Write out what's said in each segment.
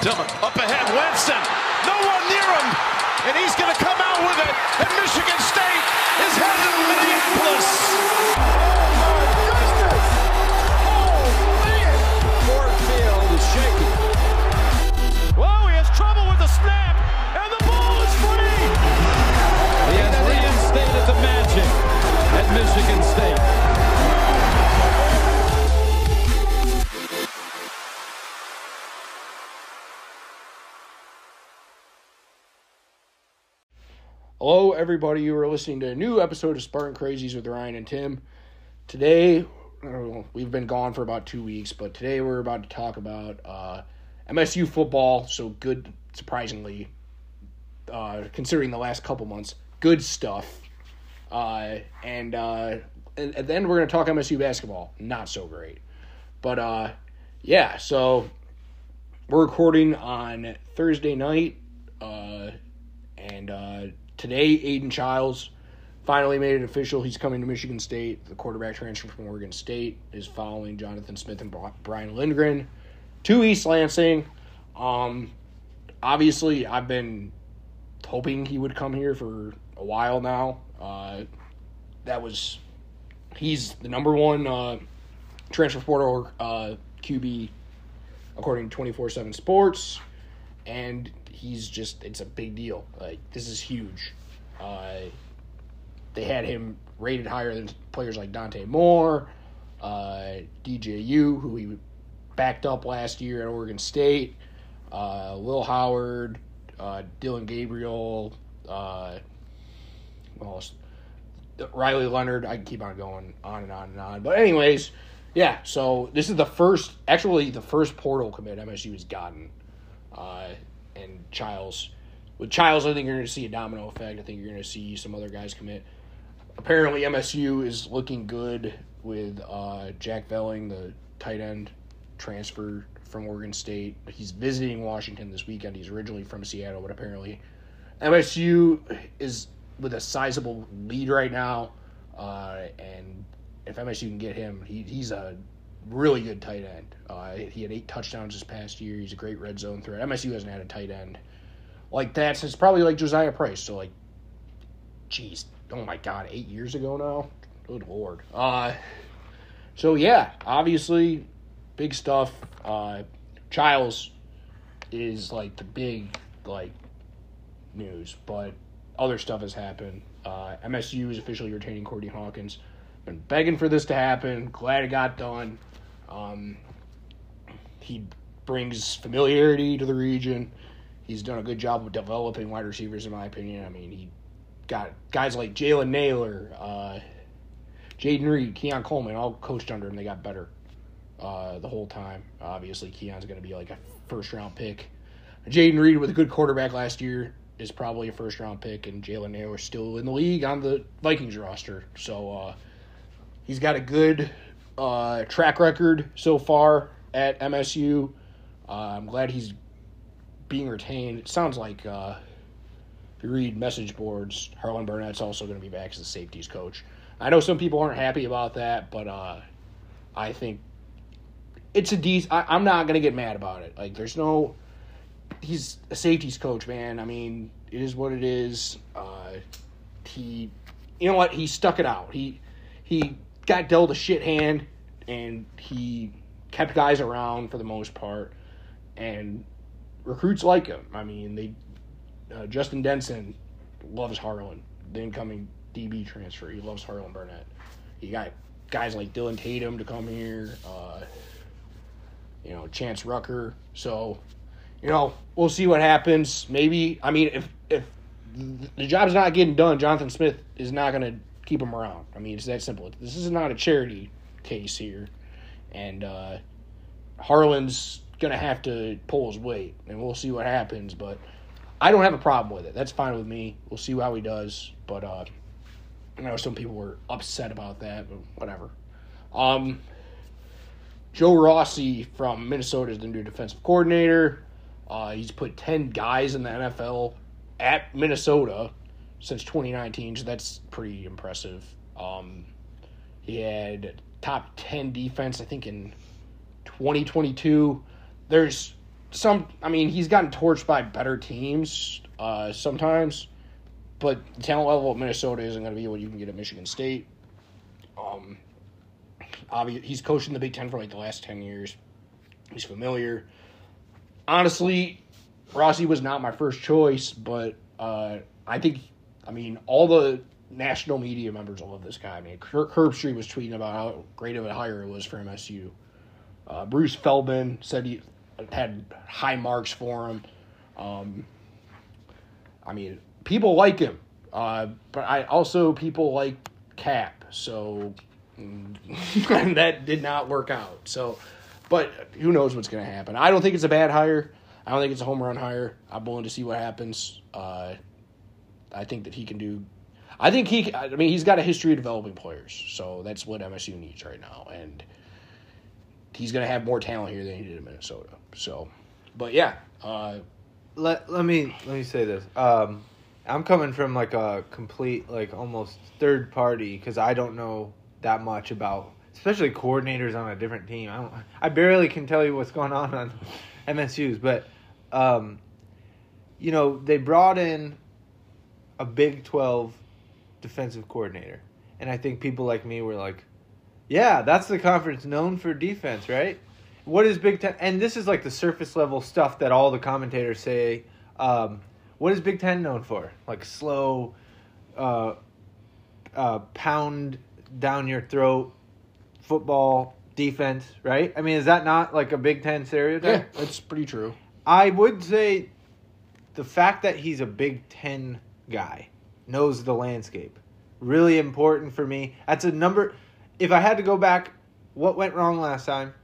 Dillon up ahead, Winston. No one near him, and he's going to come everybody. You are listening to a new episode of Spartan Crazies with Ryan and Tim. Today, we've been gone for about two weeks, but today we're about to talk about uh, MSU football. So good, surprisingly, uh, considering the last couple months, good stuff. Uh, and, uh, and and then we're going to talk MSU basketball. Not so great, but uh, yeah. So we're recording on Thursday night. Uh, and uh, today, Aidan Chiles finally made it official. He's coming to Michigan State. The quarterback transfer from Oregon State is following Jonathan Smith and Brian Lindgren to East Lansing. Um, obviously, I've been hoping he would come here for a while now. Uh, that was he's the number one uh, transfer portal uh, QB according to 24 7 Sports. And he's just, it's a big deal. Like, this is huge. Uh, they had him rated higher than players like Dante Moore, uh, DJU, who he backed up last year at Oregon State, uh, Will Howard, uh, Dillon Gabriel, uh, Riley Leonard. I can keep on going on and on and on. But anyways, yeah. So this is the first, actually, the first portal commit MSU has gotten, uh, and Chiles. With Chiles, I think you're going to see a domino effect. I think you're going to see some other guys commit. Apparently, MSU is looking good with uh, Jack Velling, the tight end transfer from Oregon State. He's visiting Washington this weekend. He's originally from Seattle, but apparently MSU is with a sizable lead right now, uh, and if MSU can get him, he, he's a really good tight end. Uh, he had eight touchdowns this past year. He's a great red zone threat. MSU hasn't had a tight end like that since probably like Josiah Price. So like, geez, oh my God, eight years ago now. Good lord. Uh, so yeah, obviously, big stuff. Uh, Chiles is like the big like news, but other stuff has happened. Uh, MSU is officially retaining Courtney Hawkins. Been begging for this to happen. Glad it got done. Um, he brings familiarity to the region. He's done a good job of developing wide receivers, in my opinion. I mean, he got guys like Jalen Nailor, uh, Jayden Reed, Keon Coleman, all coached under him. They got better uh, the whole time. Obviously, Keon's going to be like a first round pick. Jayden Reed with a good quarterback last year is probably a first round pick, and Jalen Nailor is still in the league on the Vikings roster. So uh, he's got a good uh, track record so far at MSU. Uh, I'm glad he's being retained. It sounds like uh, if you read message boards, Harlon Barnett's also going to be back as the safeties coach. I know some people aren't happy about that, but uh, I think it's a decent. I'm not going to get mad about it. Like, there's no. He's a safeties coach, man. I mean, it is what it is. Uh, he, you know what? He stuck it out. He he got dealt a shit hand, and he kept guys around for the most part, and recruits like him. I mean, they uh, Justin Denson loves Harlon, the incoming DB transfer. He loves Harlon Barnett. You got guys like Dylan Tatum to come here. Uh, you know, Chance Rucker. So, you know, we'll see what happens. Maybe I mean, if if the job's not getting done, Jonathan Smith is not going to keep him around. I mean, it's that simple. This is not a charity case here, and uh, Harlon's to have to pull his weight, and we'll see what happens. But I don't have a problem with it. That's fine with me. We'll see how he does. But uh, I know some people were upset about that, but whatever. Um, Joe Rossi from Minnesota is the new defensive coordinator. Uh, he's put 10 guys in the NFL at Minnesota since 2019, so that's pretty impressive. Um, he had top 10 defense, I think, in 2022. There's some. I mean, he's gotten torched by better teams uh, sometimes, but the talent level of Minnesota isn't going to be what you can get at Michigan State. Um, obviously, he's coached in the Big Ten for like the last ten years. He's familiar. Honestly, Rossi was not my first choice, but uh, I think, I mean, all the national media members love this guy. I mean, Herbstreit was tweeting about how great of a hire it was for MSU. Uh, Bruce Feldman said he had high marks for him. Um, I mean, people like him, uh, but I also people like Cap. So that did not work out. So, but who knows what's going to happen? I don't think it's a bad hire. I don't think it's a home run hire. I'm willing to see what happens. Uh, I think that he can do. I think he. I mean, he's got a history of developing players, so that's what MSU needs right now, and he's going to have more talent here than he did in Minnesota. So, but yeah, uh, let let me let me say this. Um, I'm coming from like a complete like almost third party because I don't know that much about especially coordinators on a different team. I don't. I barely can tell you what's going on on MSU's, but um, you know they brought in a Big Twelve defensive coordinator, and I think people like me were like, "Yeah, that's the conference known for defense, right?" What is Big Ten? And this is like the surface level stuff that all the commentators say. Um, what is Big Ten known for? Like slow, uh, uh, pound down your throat football defense, right? I mean, is that not like a Big Ten stereotype? yeah, that's pretty true. I would say the fact that he's a Big Ten guy knows the landscape. Really important for me. That's a number. If I had to go back, what went wrong last time?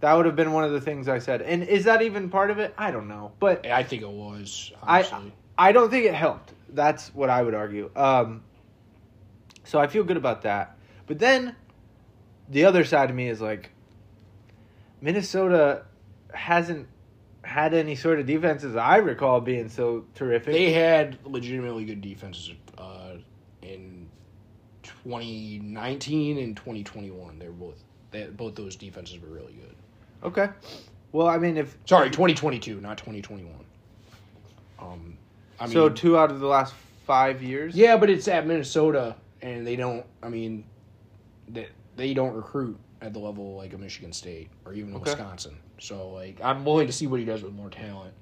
That would have been one of the things I said. And is that even part of it? I don't know. But I think it was. Honestly. I I don't think it helped. That's what I would argue. Um, so I feel good about that. But then the other side of me is like Minnesota hasn't had any sort of defenses I recall being so terrific. They had legitimately good defenses uh, in 2019 and 2021. They were both they, both those defenses were really good. Okay. Well, I mean, if sorry, 2022, not 2021. Um, I mean, so two out of the last five years. Yeah, but it's at Minnesota, and they don't. I mean, they they don't recruit at the level like a Michigan State or even okay. Wisconsin. So like, I'm willing to see what he does with more talent.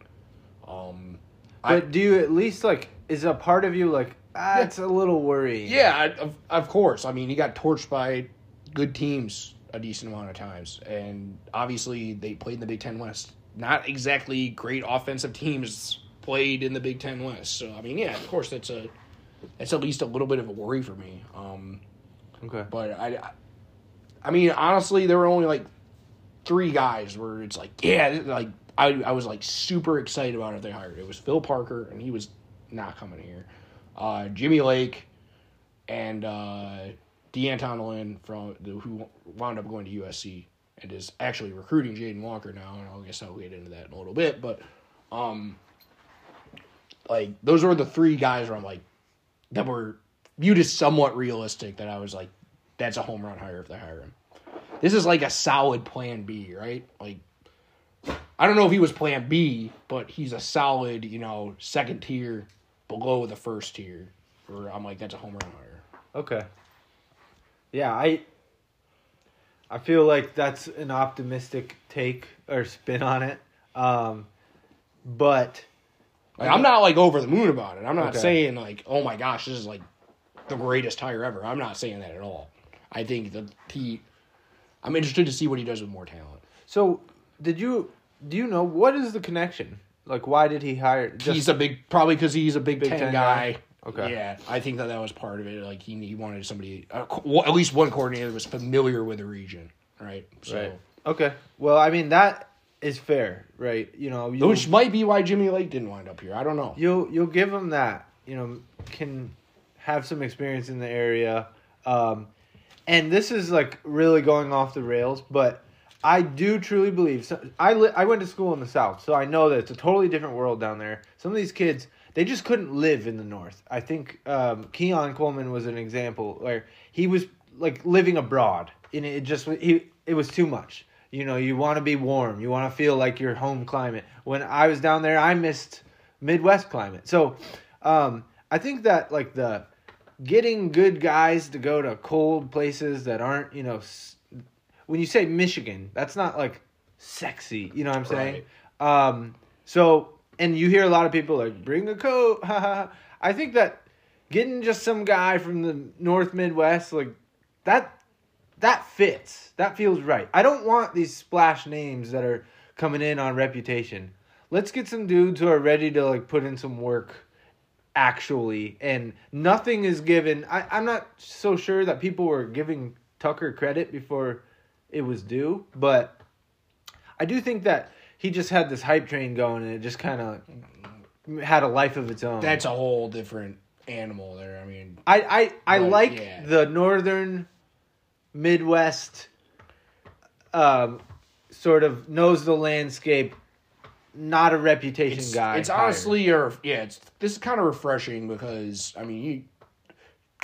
Um, but I, do you at least like? Is a part of you like? Ah, yeah, it's a little worrying. Yeah, I, of, of course. I mean, he got torched by good teams a decent amount of times, and obviously they played in the Big Ten West. Not exactly great offensive teams played in the Big Ten West. So I mean, yeah, of course that's a that's at least a little bit of a worry for me. Um, okay, but I, I mean, honestly, there were only like three guys where it's like, yeah, like I, I was like super excited about if they hired. It was Phil Parker, and he was not coming here. Uh, Jimmy Lake, and uh, D'Anton Lynn from the, who wound up going to USC and is actually recruiting Jaden Walker now, and I guess I'll get into that in a little bit. But, um, like those were the three guys where I'm like that were viewed as somewhat realistic. That I was like, that's a home run hire if they hire him. This is like a solid plan B, right? Like, I don't know if he was plan B, but he's a solid, you know, second tier below the first tier. Or I'm like, that's a home run hire. Okay. Yeah, I I feel like that's an optimistic take or spin on it. Um, but like, I'm not like over the moon about it. I'm not okay. saying like, oh my gosh, this is like the greatest hire ever. I'm not saying that at all. I think that he. I'm interested to see what he does with more talent. So, did you do you know what is the connection? Like, why did he hire? Just he's a big probably because he's a Big, big Ten, Ten guy. guy. Okay. Yeah, I think that that was part of it. Like he he wanted somebody, uh, at least one coordinator was familiar with the region, right? So, right. Okay. Well, I mean that is fair, right? You know, which might be why Jimmy Lake didn't wind up here. I don't know. You'll you'll give him that. You know, can have some experience in the area, um, and this is like really going off the rails, but. I do truly believe. So I li- I went to school in the South, so I know that it's a totally different world down there. Some of these kids, they just couldn't live in the North. I think um, Keon Coleman was an example where he was like living abroad, and it just he it was too much. You know, you want to be warm. You want to feel like your home climate. When I was down there, I missed Midwest climate. So, um, I think that like the getting good guys to go to cold places that aren't, you know, s- when you say Michigan, that's not like sexy. You know what I'm saying? Um, so, and you hear a lot of people like, bring a coat. I think that getting just some guy from the North Midwest, like that, that fits. That feels right. I don't want these splash names that are coming in on reputation. Let's get some dudes who are ready to like put in some work actually and nothing is given I, i'm not so sure that people were giving tucker credit before it was due but i do think that he just had this hype train going and it just kind of had a life of its own That's a whole different animal there. I mean, i i, I But, like yeah. the northern midwest um sort of knows the landscape not a reputation it's, guy it's hired. honestly, or yeah, it's this is kind of refreshing because I mean, you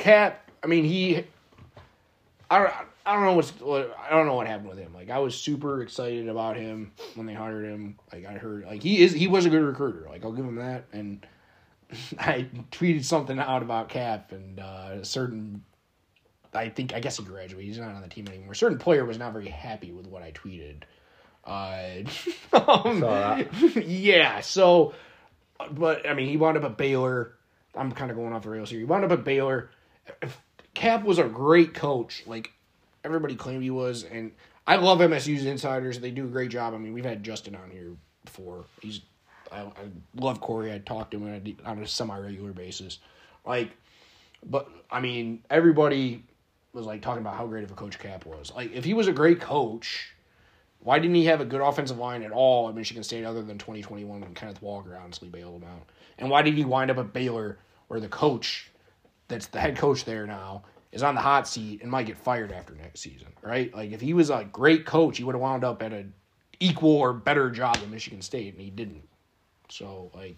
Cap. I mean, he. I don't. I don't know what's. What, I don't know what happened with him. Like, I was super excited about him when they hired him. Like, I heard like he is. He was a good recruiter. Like, I'll give him that. And I tweeted something out about Cap and uh, a certain. I think I guess he graduated. He's not on the team anymore. A certain player was not very happy with what I tweeted. Uh, um, yeah. So, but I mean, he wound up at Baylor. I'm kind of going off the rails here. He wound up at Baylor. If Cap was a great coach, like everybody claimed he was, and I love MSU's insiders. They do a great job. I mean, we've had Justin on here before. He's I, I love Corey. I talk to him on a semi regular basis. Like, but I mean, everybody was like talking about how great of a coach Cap was. Like, if he was a great coach, why didn't he have a good offensive line at all at Michigan State other than 2021 when Kenneth Walker honestly bailed him out? And why did he wind up at Baylor where the coach that's the head coach there now is on the hot seat and might get fired after next season, right? Like if he was a great coach, he would have wound up at an equal or better job at Michigan State and he didn't. So like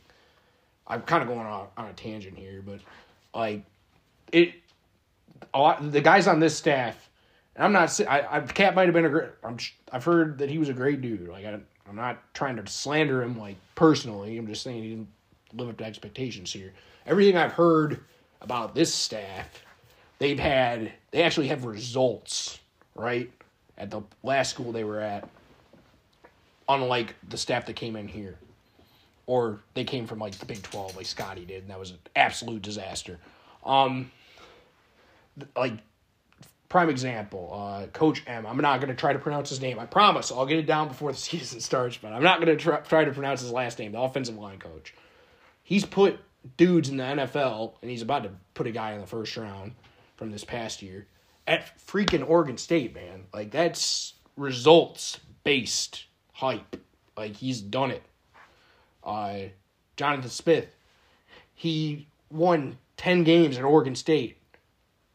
I'm kind of going on, on a tangent here, but like it the guys on this staff I'm not. I, I Cap might have been a great. I'm. I've heard that he was a great dude. Like I, I'm not trying to slander him like personally. I'm just saying he didn't live up to expectations here. Everything I've heard about this staff, they've had. They actually have results right at the last school they were at. Unlike the staff that came in here, or they came from like the Big Twelve, like Scotty did, and that was an absolute disaster. Um, like prime example, uh, Coach M. I'm not going to try to pronounce his name. I promise. I'll get it down before the season starts, but I'm not going to try, try to pronounce his last name. The offensive line coach. He's put dudes in the NFL, and he's about to put a guy in the first round from this past year at freaking Oregon State, man. Like that's results based hype. Like he's done it. Uh, Jonathan Smith, he won ten games at Oregon State.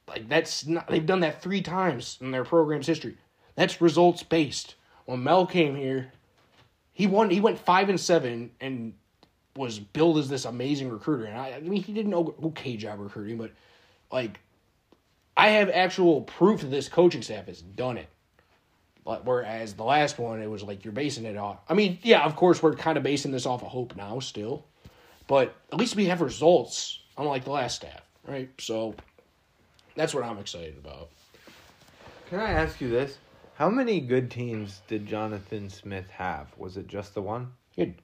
Like that's not they've done that three times in their program's history. That's results based. When Mel came here, he won he went five and seven and was billed as this amazing recruiter. And I, I mean he did an okay job recruiting, but like I have actual proof that this coaching staff has done it. But whereas the last one, it was like you're basing it off. I mean, yeah, of course we're kind of basing this off of hope now still, but at least we have results, unlike the last staff, right? So that's what I'm excited about. Can I ask you this? How many good teams did Jonathan Smith have? Was it just the one? He had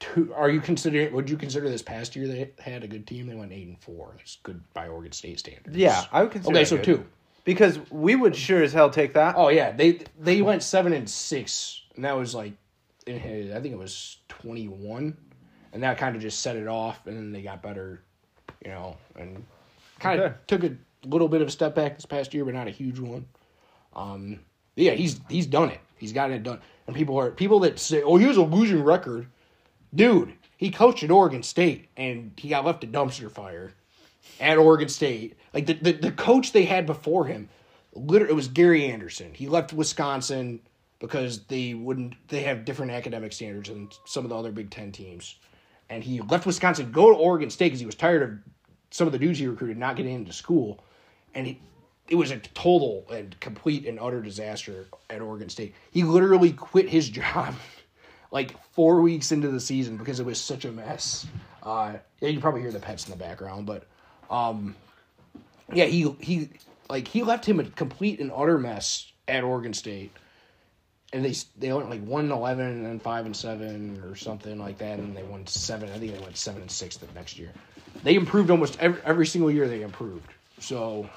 two. Are you considering? Would you consider this past year they had a good team? They went eight and four. That's good by Oregon State standards. Yeah, I would consider. Okay, so good. two. Because we would sure as hell take that. Oh yeah, they they went seven and six, and that was like, I think it was twenty one, and that kind of just set it off, and then they got better, you know, and kind of Okay. took a little bit of a step back this past year, but not a huge one. Um, yeah, he's he's done it. He's gotten it done, and people are people that say, "Oh, he was a losing record," dude. He coached at Oregon State, and he got left a dumpster fire at Oregon State. Like the, the, the coach they had before him, literally, it was Gary Anderson. He left Wisconsin because they wouldn't. They have different academic standards than some of the other Big Ten teams, and he left Wisconsin to go to Oregon State because he was tired of some of the dudes he recruited not getting into school, and he it was a total and complete and utter disaster at Oregon State. He literally quit his job like four weeks into the season because it was such a mess. Uh, yeah, you probably hear the pets in the background, but um, yeah, he he like he left him a complete and utter mess at Oregon State, and they they went like one and eleven and then five and seven or something like that, and they won seven. I think they went seven and six the next year. They improved almost every every single year. They improved. So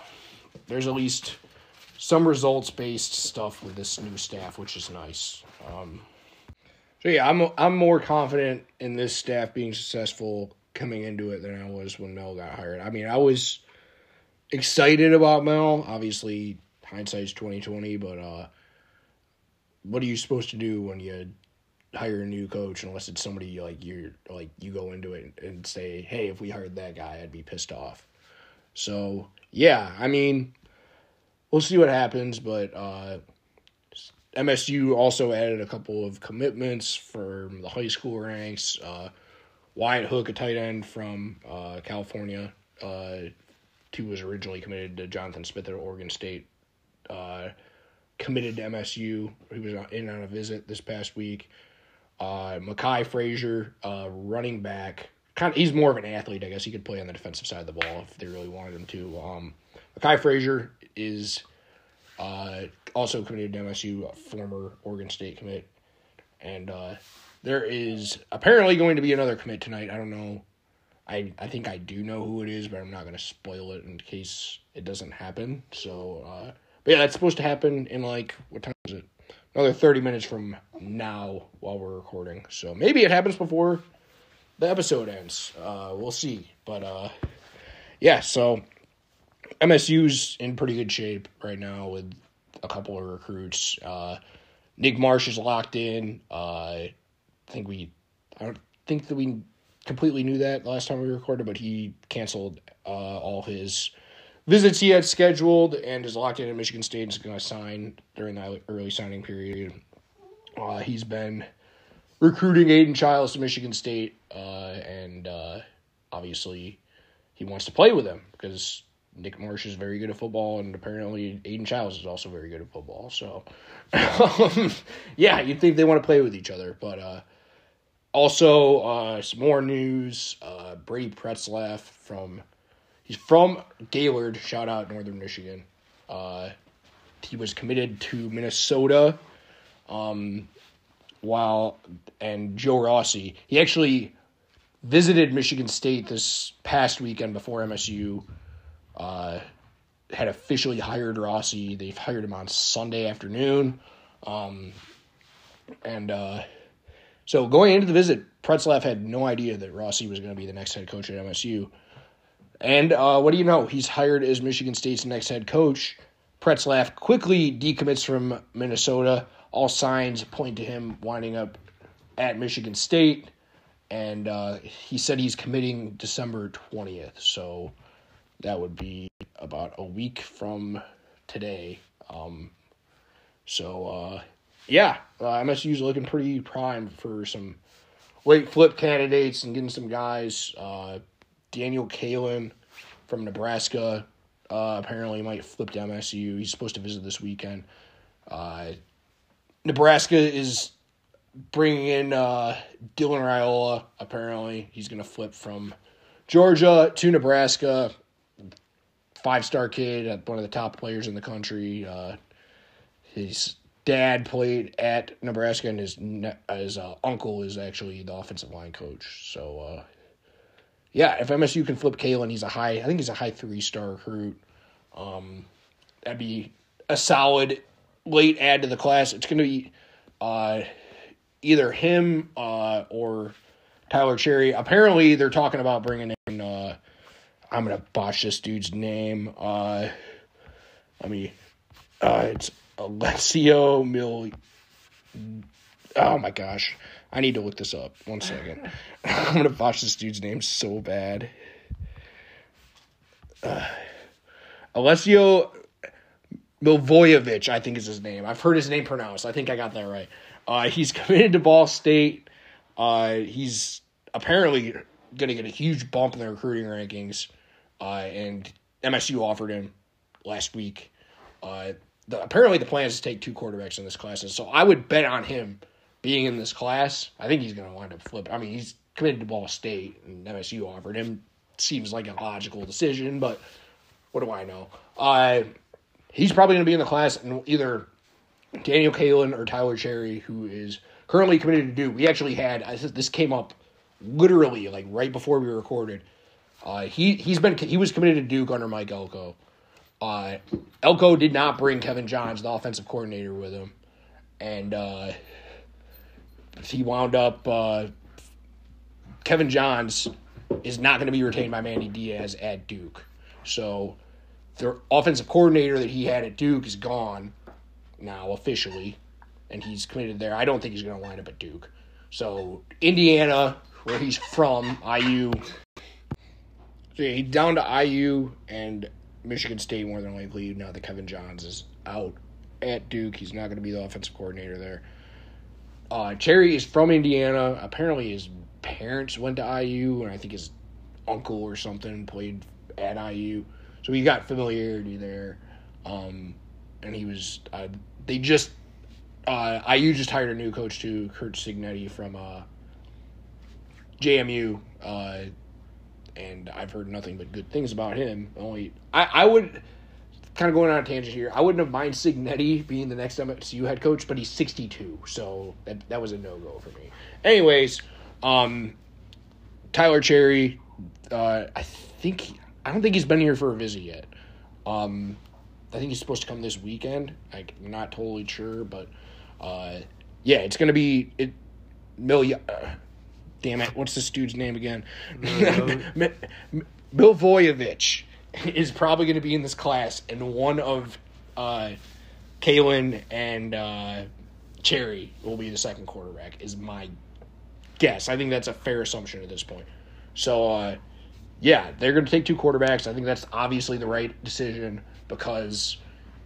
there's at least some results based stuff with this new staff, which is nice. Um, so yeah, I'm I'm more confident in this staff being successful coming into it than I was when Mel got hired. I mean, I was excited about Mel. Obviously, hindsight's twenty twenty, but uh, what are you supposed to do when you hire a new coach unless it's somebody like you're like you go into it and say, hey, if we hired that guy, I'd be pissed off. So yeah, I mean, we'll see what happens, but uh, MSU also added a couple of commitments from the high school ranks. Uh, Wyatt Hook, a tight end from uh, California, uh, who was originally committed to Jonathan Smith at Oregon State, uh, committed to MSU. He was in on a visit this past week. Uh, Makhi Frazier, uh, running back. Kind of, he's more of an athlete, I guess. He could play on the defensive side of the ball if they really wanted him to. Um, Makhi Frazier is uh, also committed to MSU, former Oregon State commit. And uh, there is apparently going to be another commit tonight. I don't know. I, I think I do know who it is, but I'm not going to spoil it in case it doesn't happen. So, uh, but yeah, that's supposed to happen in like, what time is it? Another 30 minutes from now while we're recording. So maybe it happens before the episode ends. Uh, we'll see. But uh, yeah, so MSU's in pretty good shape right now with a couple of recruits. Uh, Nick Marsh is locked in. Uh, I think we, I don't think that we completely knew that last time we recorded, but he canceled uh, all his visits he had scheduled and is locked in at Michigan State and is going to sign during that early signing period. Uh, he's been recruiting Aidan Chiles to Michigan State, uh, and uh, obviously he wants to play with him because Nick Marsh is very good at football, and apparently Aidan Chiles is also very good at football. So, um, yeah, you'd think they want to play with each other, but uh, also, uh, some more news. Uh, Brady Pretzlaff from he's from Gaylord. Shout out Northern Michigan. Uh, he was committed to Minnesota. Um, while and Joe Rossi, he actually visited Michigan State this past weekend before MSU uh, had officially hired Rossi. They've hired him on Sunday afternoon. Um, and uh, so going into the visit, Pretzlaff had no idea that Rossi was going to be the next head coach at MSU. And uh, what do you know? He's hired as Michigan State's next head coach. Pretzlaff quickly decommits from Minnesota. All signs point to him winding up at Michigan State. And uh, he said he's committing December 20th. So that would be about a week from today. Um, so, uh, yeah, uh, MSU's looking pretty primed for some late flip candidates and getting some guys. Uh, Daniel Kaelin from Nebraska uh, apparently might flip to MSU. He's supposed to visit this weekend. Uh, Nebraska is bringing in uh, Dylan Raiola. Apparently, he's going to flip from Georgia to Nebraska. Five star kid, one of the top players in the country. Uh, his dad played at Nebraska, and his his uh, uncle is actually the offensive line coach. So, uh, yeah, if MSU can flip Kaelin, he's a high. I think he's a high three star recruit. Um, that'd be a solid late add to the class. It's going to be uh, either him uh, or Tyler Cherry. Apparently, they're talking about bringing in. Uh, I'm gonna botch this dude's name. Uh, let me. Uh, it's Alessio Mil. Oh my gosh, I need to look this up. One second. I'm gonna botch this dude's name so bad. Uh, Alessio Milivojevic, I think is his name. I've heard his name pronounced. I think I got that right. Uh, he's committed to Ball State. Uh, he's apparently going to get a huge bump in the recruiting rankings, uh, and MSU offered him last week. Uh, the, apparently, the plan is to take two quarterbacks in this class, and so I would bet on him being in this class. I think he's going to wind up flipping. I mean, he's committed to Ball State, and MSU offered him. Seems like a logical decision, but what do I know? Uh, he's probably going to be in the class, and either Daniel Kaelin or Tyler Cherry, who is currently committed to Duke. We actually had this came up literally like right before we recorded. Uh, he he's been he was committed to Duke under Mike Elko. Uh, Elko did not bring Kevin Johns, the offensive coordinator, with him, and uh, he wound up. Uh, Kevin Johns is not going to be retained by Manny Diaz at Duke, so the offensive coordinator that he had at Duke is gone now officially, and he's committed there. I don't think he's going to wind up at Duke. So Indiana, where he's from, IU. So yeah, he's down to IU and Michigan State more than likely. Now that Kevin Johns is out at Duke, he's not going to be the offensive coordinator there. Uh, Cherry is from Indiana. Apparently, his parents went to IU, and I think his uncle or something played at IU. So he got familiarity there. Um, and he was uh, they just uh, IU just hired a new coach too, Curt Cignetti from uh, JMU, uh, and I've heard nothing but good things about him. Only I, I would kind of going on a tangent here. I wouldn't have mind Cignetti being the next MSU head coach, but he's 62, so that that was a no go for me. Anyways, um, Tyler Cherry, uh, I think I don't think he's been here for a visit yet. Um, I think he's supposed to come this weekend. I'm not totally sure, but uh, yeah, it's gonna be it. Million. Uh, damn it! What's this dude's name again? Bill Voyevich is probably going to be in this class, and one of uh, Kaelin and uh, Cherry will be the second quarterback. Is my guess. I think that's a fair assumption at this point. So, uh, yeah, they're going to take two quarterbacks. I think that's obviously the right decision because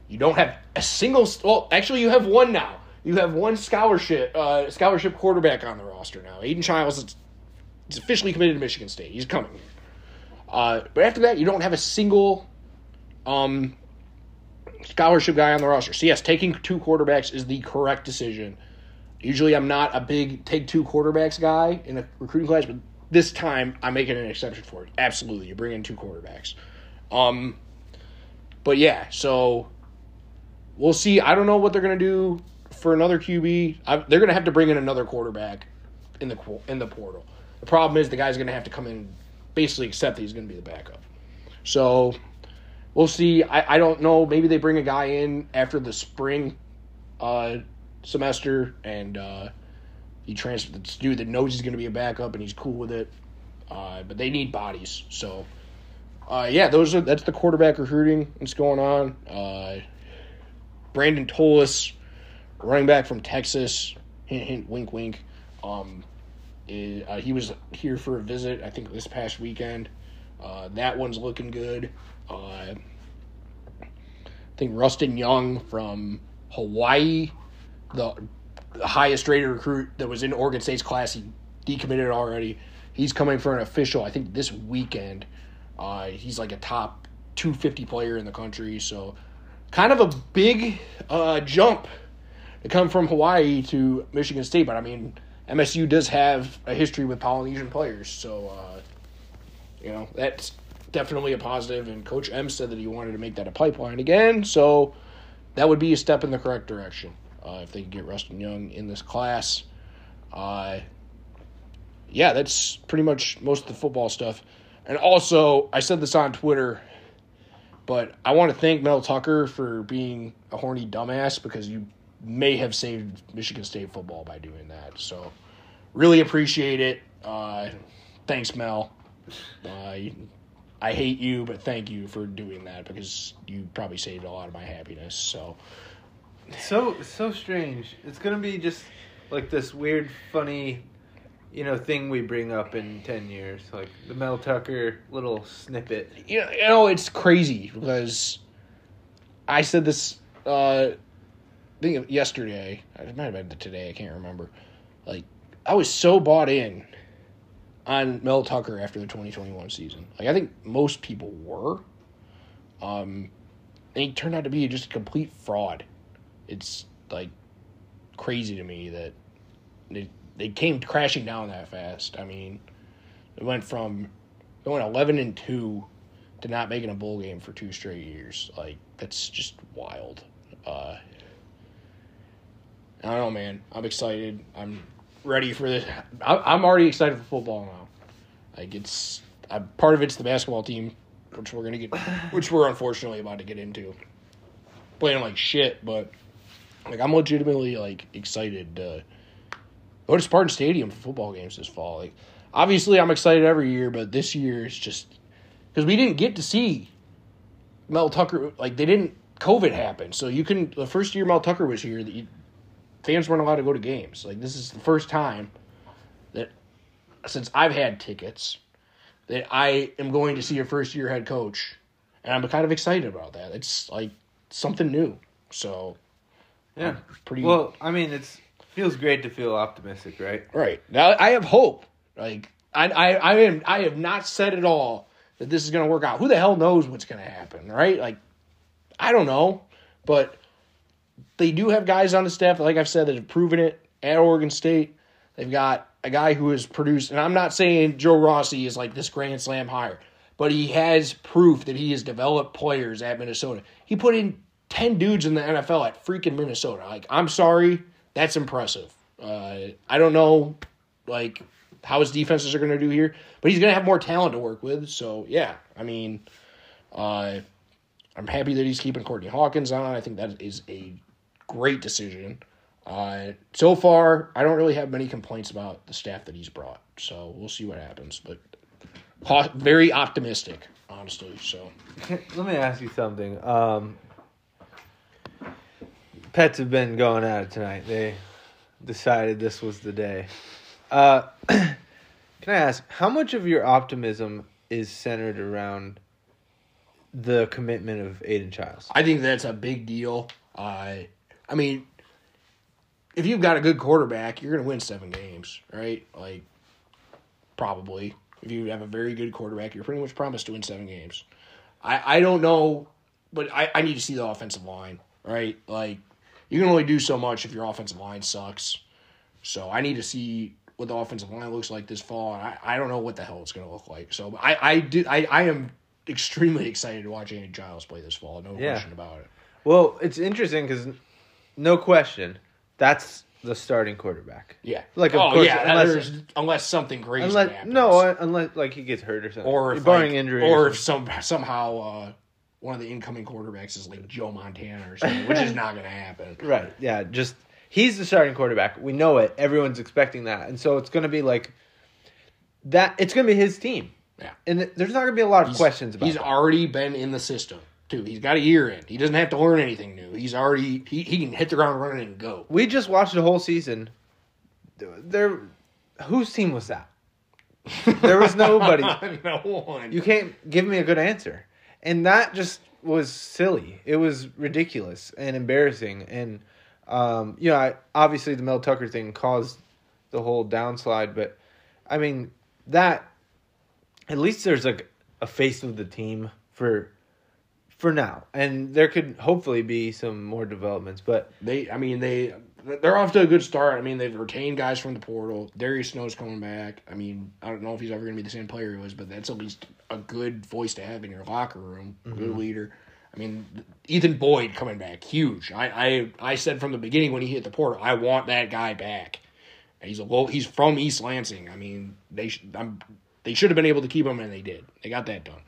you don't have a single. Well, actually, you have one now. You have one scholarship uh, scholarship quarterback on the roster now. Aidan Chiles is, is officially committed to Michigan State. He's coming. Uh, but after that, you don't have a single um, scholarship guy on the roster. So yes, taking two quarterbacks is the correct decision. Usually, I'm not a big take two quarterbacks guy in a recruiting class, but this time I'm making an exception for it. Absolutely, you bring in two quarterbacks. Um, but yeah, so we'll see. I don't know what they're gonna do for another QB. I, they're gonna have to bring in another quarterback in the in the portal. The problem is the guy's gonna have to come in, basically accept that he's gonna be the backup. So we'll see. I, I don't know. Maybe they bring a guy in after the spring uh, semester and uh, he transfers this dude that knows he's gonna be a backup and he's cool with it. Uh, but they need bodies, so uh, yeah, those are that's the quarterback recruiting that's going on. Uh, Brandon Tolis, running back from Texas, hint, hint, wink, wink. Um, is, uh, he was here for a visit, I think this past weekend. Uh, that one's looking good. Uh, I think Rustin Young from Hawaii, the, the highest rated recruit that was in Oregon State's class, he decommitted already. He's coming for an official, I think, this weekend. Uh, he's like a top 250 player in the country, so kind of a big uh, jump to come from Hawaii to Michigan State. But I mean, MSU does have a history with Polynesian players, so uh, you know that's definitely a positive. And Coach M said that he wanted to make that a pipeline again, so that would be a step in the correct direction uh, if they can get Rustin Young in this class. Uh, yeah, that's pretty much most of the football stuff. And also, I said this on Twitter, but I want to thank Mel Tucker for being a horny dumbass because you may have saved Michigan State football by doing that. So, really appreciate it. Uh, thanks, Mel. Uh, I hate you, but thank you for doing that because you probably saved a lot of my happiness. So, so so strange. It's gonna be just like this weird, funny you know thing we bring up in 10 years like the mel tucker little snippet you know, you know it's crazy because i said this uh think yesterday it might have been today i can't remember like i was so bought in on mel tucker after the 2021 season like i think most people were um and he turned out to be just a complete fraud. It's like crazy to me that they they came crashing down that fast. I mean, it went from going eleven and two to not making a bowl game for two straight years. Like that's just wild. Uh, I don't know, man. I'm excited. I'm ready for this. I- I'm already excited for football now. Like it's, I, part of it's the basketball team, which we're gonna get, which we're unfortunately about to get into. Playing like shit, but like I'm legitimately like excited to go to Spartan Stadium for football games this fall. Like obviously I'm excited every year, but this year is just because we didn't get to see Mel Tucker. Like they didn't. COVID happened, so you couldn't. The first year Mel Tucker was here, that you, fans weren't allowed to go to games. Like this is the first time that since I've had tickets that I am going to see a first year head coach, and I'm kind of excited about that. It's like something new. So Yeah. pretty Well, I mean, it's feels great to feel optimistic, right? Right now, I have hope. Like I, I, I am. I have not said at all that this is going to work out. Who the hell knows what's going to happen? Right? Like I don't know, but they do have guys on the staff. Like I've said, that have proven it at Oregon State. They've got a guy who has produced, and I'm not saying Joe Rossi is like this Grand Slam hire, but he has proof that he has developed players at Minnesota. He put in ten dudes in the NFL at freaking Minnesota. Like I'm sorry, that's impressive. Uh, I don't know, like how his defenses are going to do here, but he's going to have more talent to work with. So yeah, I mean, uh, I'm happy that he's keeping Courtney Hawkins on. I think that is a great decision. Uh, so far, I don't really have many complaints about the staff that he's brought. So we'll see what happens. But very optimistic, honestly. So Let me ask you something. Um, pets have been going at it tonight. They decided this was the day. Uh, can I ask how much of your optimism is centered around the commitment of Aidan Chiles? I think that's a big deal. Uh, I mean, if you've got a good quarterback, you're going to win seven games, right? Like, probably. If you have a very good quarterback, you're pretty much promised to win seven games. I, I don't know, but I, I need to see the offensive line, right? Like, you can only do so much if your offensive line sucks. So I need to see what the offensive line looks like this fall. And I, I don't know what the hell it's going to look like. So I, I, do, I, I am extremely excited to watch Aidan Chiles play this fall. No Yeah. question about it. Well, it's interesting because no question, that's the starting quarterback. Yeah. Like, of oh, course, yeah, unless- unless, something crazy Unless happens. no, unless like he gets hurt or something, or if barring like, injury, or or if some somehow uh, one of the incoming quarterbacks is like Joe Montana or something, which is not going to happen. Right. Yeah. Just he's the starting quarterback. We know it. Everyone's expecting that, and so it's going to be like that. It's going to be his team, Yeah. and there's not going to be a lot of questions about. He's that. already been in the system too. He's got a year in. He doesn't have to learn anything new. He's already he, he can hit the ground running and go. we just watched the whole season. There, whose team was that? There was nobody. no one. You can't give me a good answer. And that just was silly. It was ridiculous and embarrassing. And, um, you know, I, obviously the Mel Tucker thing caused the whole downslide, but I mean, that, at least there's like a face of the team for, for now. And there could hopefully be some more developments, but They, I mean, they they're off to a good start. I mean, they've retained guys from the portal. Darius Snow's coming back. I mean, I don't know if he's ever going to be the same player he was, but that's at least a good voice to have in your locker room. Good mm-hmm. leader. I mean, Ethan Boyd coming back, huge. I, I I said from the beginning when he hit the portal, I want that guy back. He's a low. He's from East Lansing. I mean, they sh- I'm, they should have been able to keep him, and they did. They got that done.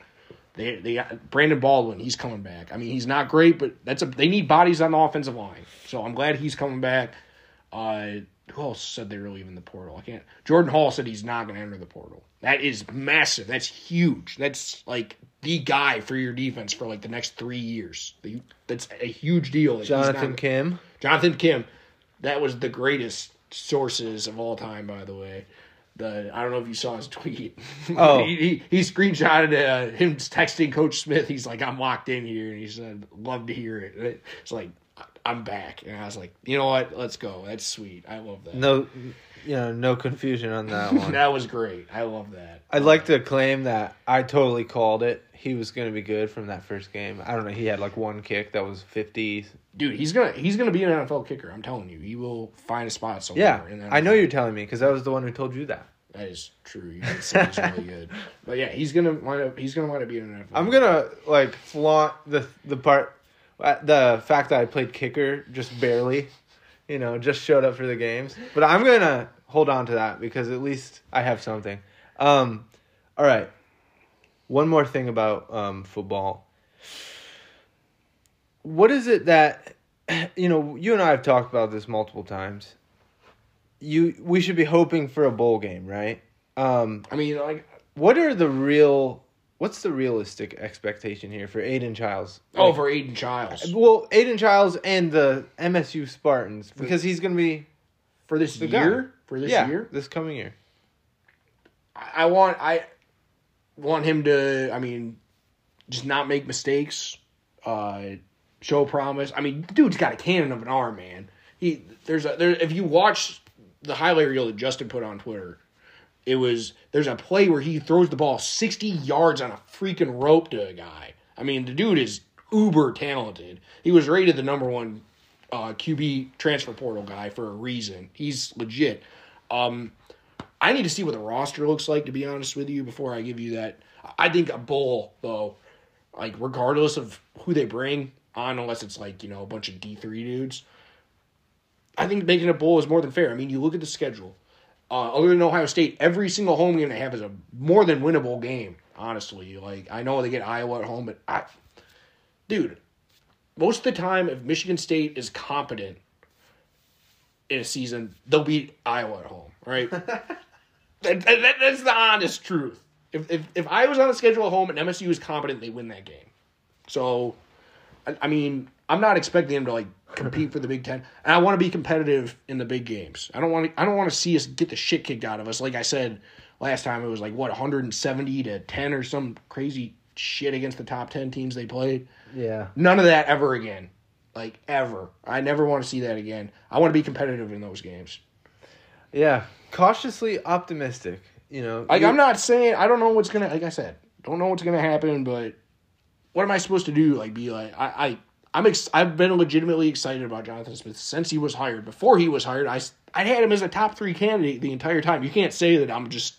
They they Brandon Baldwin. He's coming back. I mean, he's not great, but that's a they need bodies on the offensive line. So I'm glad he's coming back. Uh, who else said they were leaving the portal? I can't. Jordan Hall said he's not going to enter the portal. That is massive. That's huge. That's like the guy for your defense for like the next three years. That's a huge deal. Jonathan not- Kim, Jonathan Kim, that was the greatest sources of all time, by the way. The I don't know if you saw his tweet. Oh. he, he he screenshotted uh, him texting Coach Smith. He's like, "I'm locked in here," and he said, "Love to hear it." It's like I'm back. And I was like, you know what? Let's go. That's sweet. I love that. No, you know, no confusion on that one. that was great. I love that. I'd like to claim that I totally called it. He was going to be good from that first game. I don't know. He had like one kick that was 50. Dude, he's gonna he's gonna be an NFL kicker. I'm telling you, he will find a spot somewhere. Yeah, I know you're telling me because I was the one who told you that. That is true. You did say he's really good, but yeah, he's gonna wind up. He's gonna wind up being an NFL. I'm gonna like flaunt the the part, uh, the fact that I played kicker just barely, you know, just showed up for the games. But I'm gonna hold on to that because at least I have something. Um, all right. One more thing about um, football. What is it that, you know, you and I have talked about this multiple times. You, we should be hoping for a bowl game, right? Um, I mean, like, what are the real? What's the realistic expectation here for Aidan Chiles? oh, Like, for Aidan Chiles well, Aidan Chiles and the MSU Spartans because he's going to be for this the guy. year. For this yeah, year, this coming year. I I want I want him to. I mean, just not make mistakes. Uh, show promise. I mean, dude's got a cannon of an arm, man. He there's a there. If you watch the highlight reel that Justin put on Twitter, it was there's a play where he throws the ball sixty yards on a freaking rope to a guy. I mean, the dude is uber talented. He was rated the number one uh, QB transfer portal guy for a reason. He's legit. Um, I need to see what the roster looks like to be honest with you before I give you that. I think a bowl though, like regardless of who they bring on, unless it's like you know a bunch of D three dudes. I think making a bowl is more than fair. I mean, you look at the schedule. Uh, other than Ohio State, every single home game they have is a more than winnable game. Honestly, like I know they get Iowa at home, but I, dude, most of the time, if Michigan State is competent in a season, they'll beat Iowa at home, right? that, that- that's the honest truth. If, if if I was on the schedule at home and MSU is competent, they win that game. So, I, I mean, I'm not expecting them to like compete for the Big Ten, and I want to be competitive in the big games. I don't want to. I don't want to see us get the shit kicked out of us. Like I said last time, it was like what 170 to 10 or some crazy shit against the top 10 teams they played. Yeah. None of that ever again. Like ever. I never want to see that again. I want to be competitive in those games. Yeah. Cautiously optimistic. You know. Like I'm not saying I don't know what's gonna like I said, don't know what's gonna happen, but what am I supposed to do? Like be like I, I I'm ex- I've been legitimately excited about Jonathan Smith since he was hired. Before he was hired, I I had him as a top three candidate the entire time. You can't say that I'm just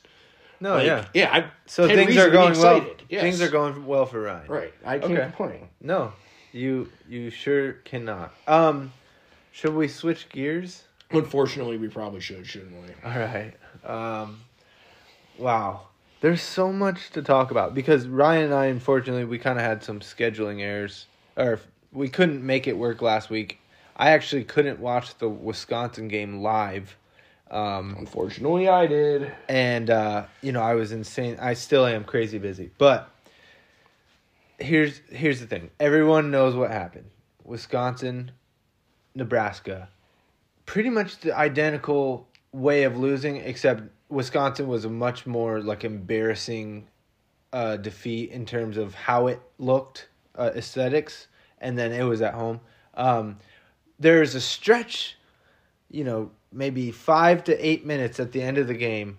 No. like, yeah. yeah. I So things are going well. Yes. Things are going well for Ryan. right. I can't Okay. complain. No, you you sure cannot. Um, should we switch gears? Unfortunately, we probably should, shouldn't we? All right. Um, wow. There's so much to talk about because Ryan and I, unfortunately, we kind of had some scheduling errors, or we couldn't make it work last week. I actually couldn't watch the Wisconsin game live, um, Unfortunately, I did. and uh, you know I was insane. I still am crazy busy, but here's here's the thing. Everyone knows what happened. Wisconsin, Nebraska, pretty much the identical way of losing, except Wisconsin was a much more like embarrassing uh, defeat in terms of how it looked, uh, aesthetics, and then it was at home. Um, there's a stretch, you know, maybe five to eight minutes at the end of the game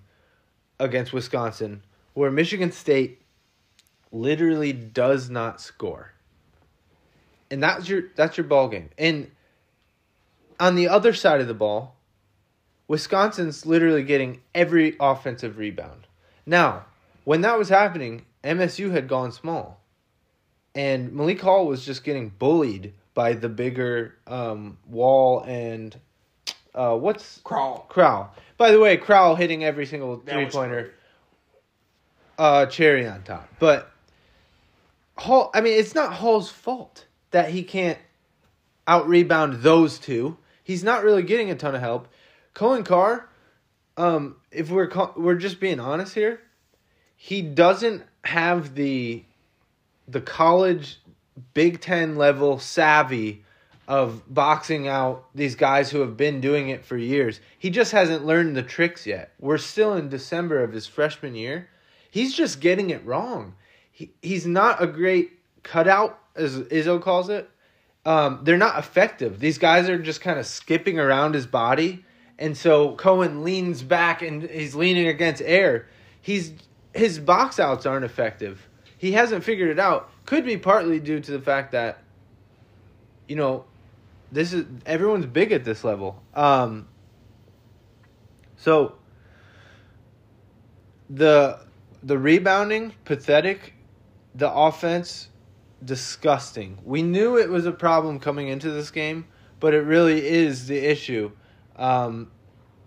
against Wisconsin where Michigan State literally does not score. And that's your that's your ball game. And on the other side of the ball, Wisconsin's literally getting every offensive rebound. Now, when that was happening, MSU had gone small. And Malik Hall was just getting bullied by the bigger um, Wahl and uh, what's Crawl. Crowell. By the way, Crowell hitting every single three pointer uh cherry on top. But Hall I mean it's not Hall's fault that he can't out rebound those two. He's not really getting a ton of help. Coen Carr, um, if we're we're just being honest here, he doesn't have the the college Big Ten level savvy of boxing out these guys who have been doing it for years. He just hasn't learned the tricks yet. We're still in December of his freshman year. He's just getting it wrong. He, he's not a great cutout, as Izzo calls it. um, they're not effective. These guys are just kind of skipping around his body, and so Coen leans back and he's leaning against air. He's his box outs aren't effective. He hasn't figured it out. Could be partly due to the fact that, you know, this is everyone's big at this level. Um, so the the rebounding pathetic, the offense disgusting. We knew it was a problem coming into this game, but it really is the issue. Um,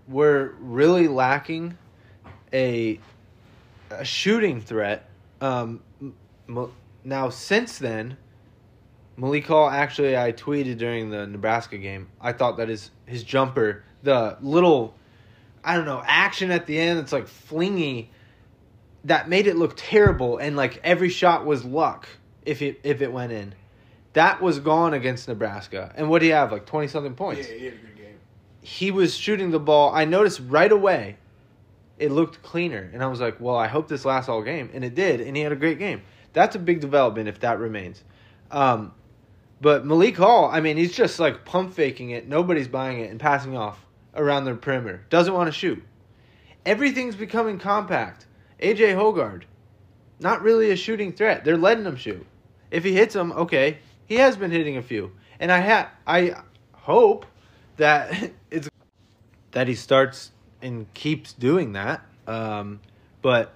we're really lacking a a shooting threat. Um, now since then, Malik Hall actually I tweeted during the Nebraska game. I thought that his his jumper, the little I don't know, action at the end it's like flingy that made it look terrible and like every shot was luck if it if it went in. That was gone against Nebraska. And what do you have? Like twenty something points. Yeah, he was shooting the ball. I noticed right away it looked cleaner. And I was like, well, I hope this lasts all game. And it did, and he had a great game. That's a big development if that remains. Um, but Malik Hall, I mean, he's just like pump faking it. Nobody's buying it and passing off around the perimeter. Doesn't want to shoot. Everything's becoming compact. AJ Hoggard, not really a shooting threat. They're letting him shoot. If he hits them, okay. He has been hitting a few, and I ha- I hope that it's that he starts and keeps doing that. Um, but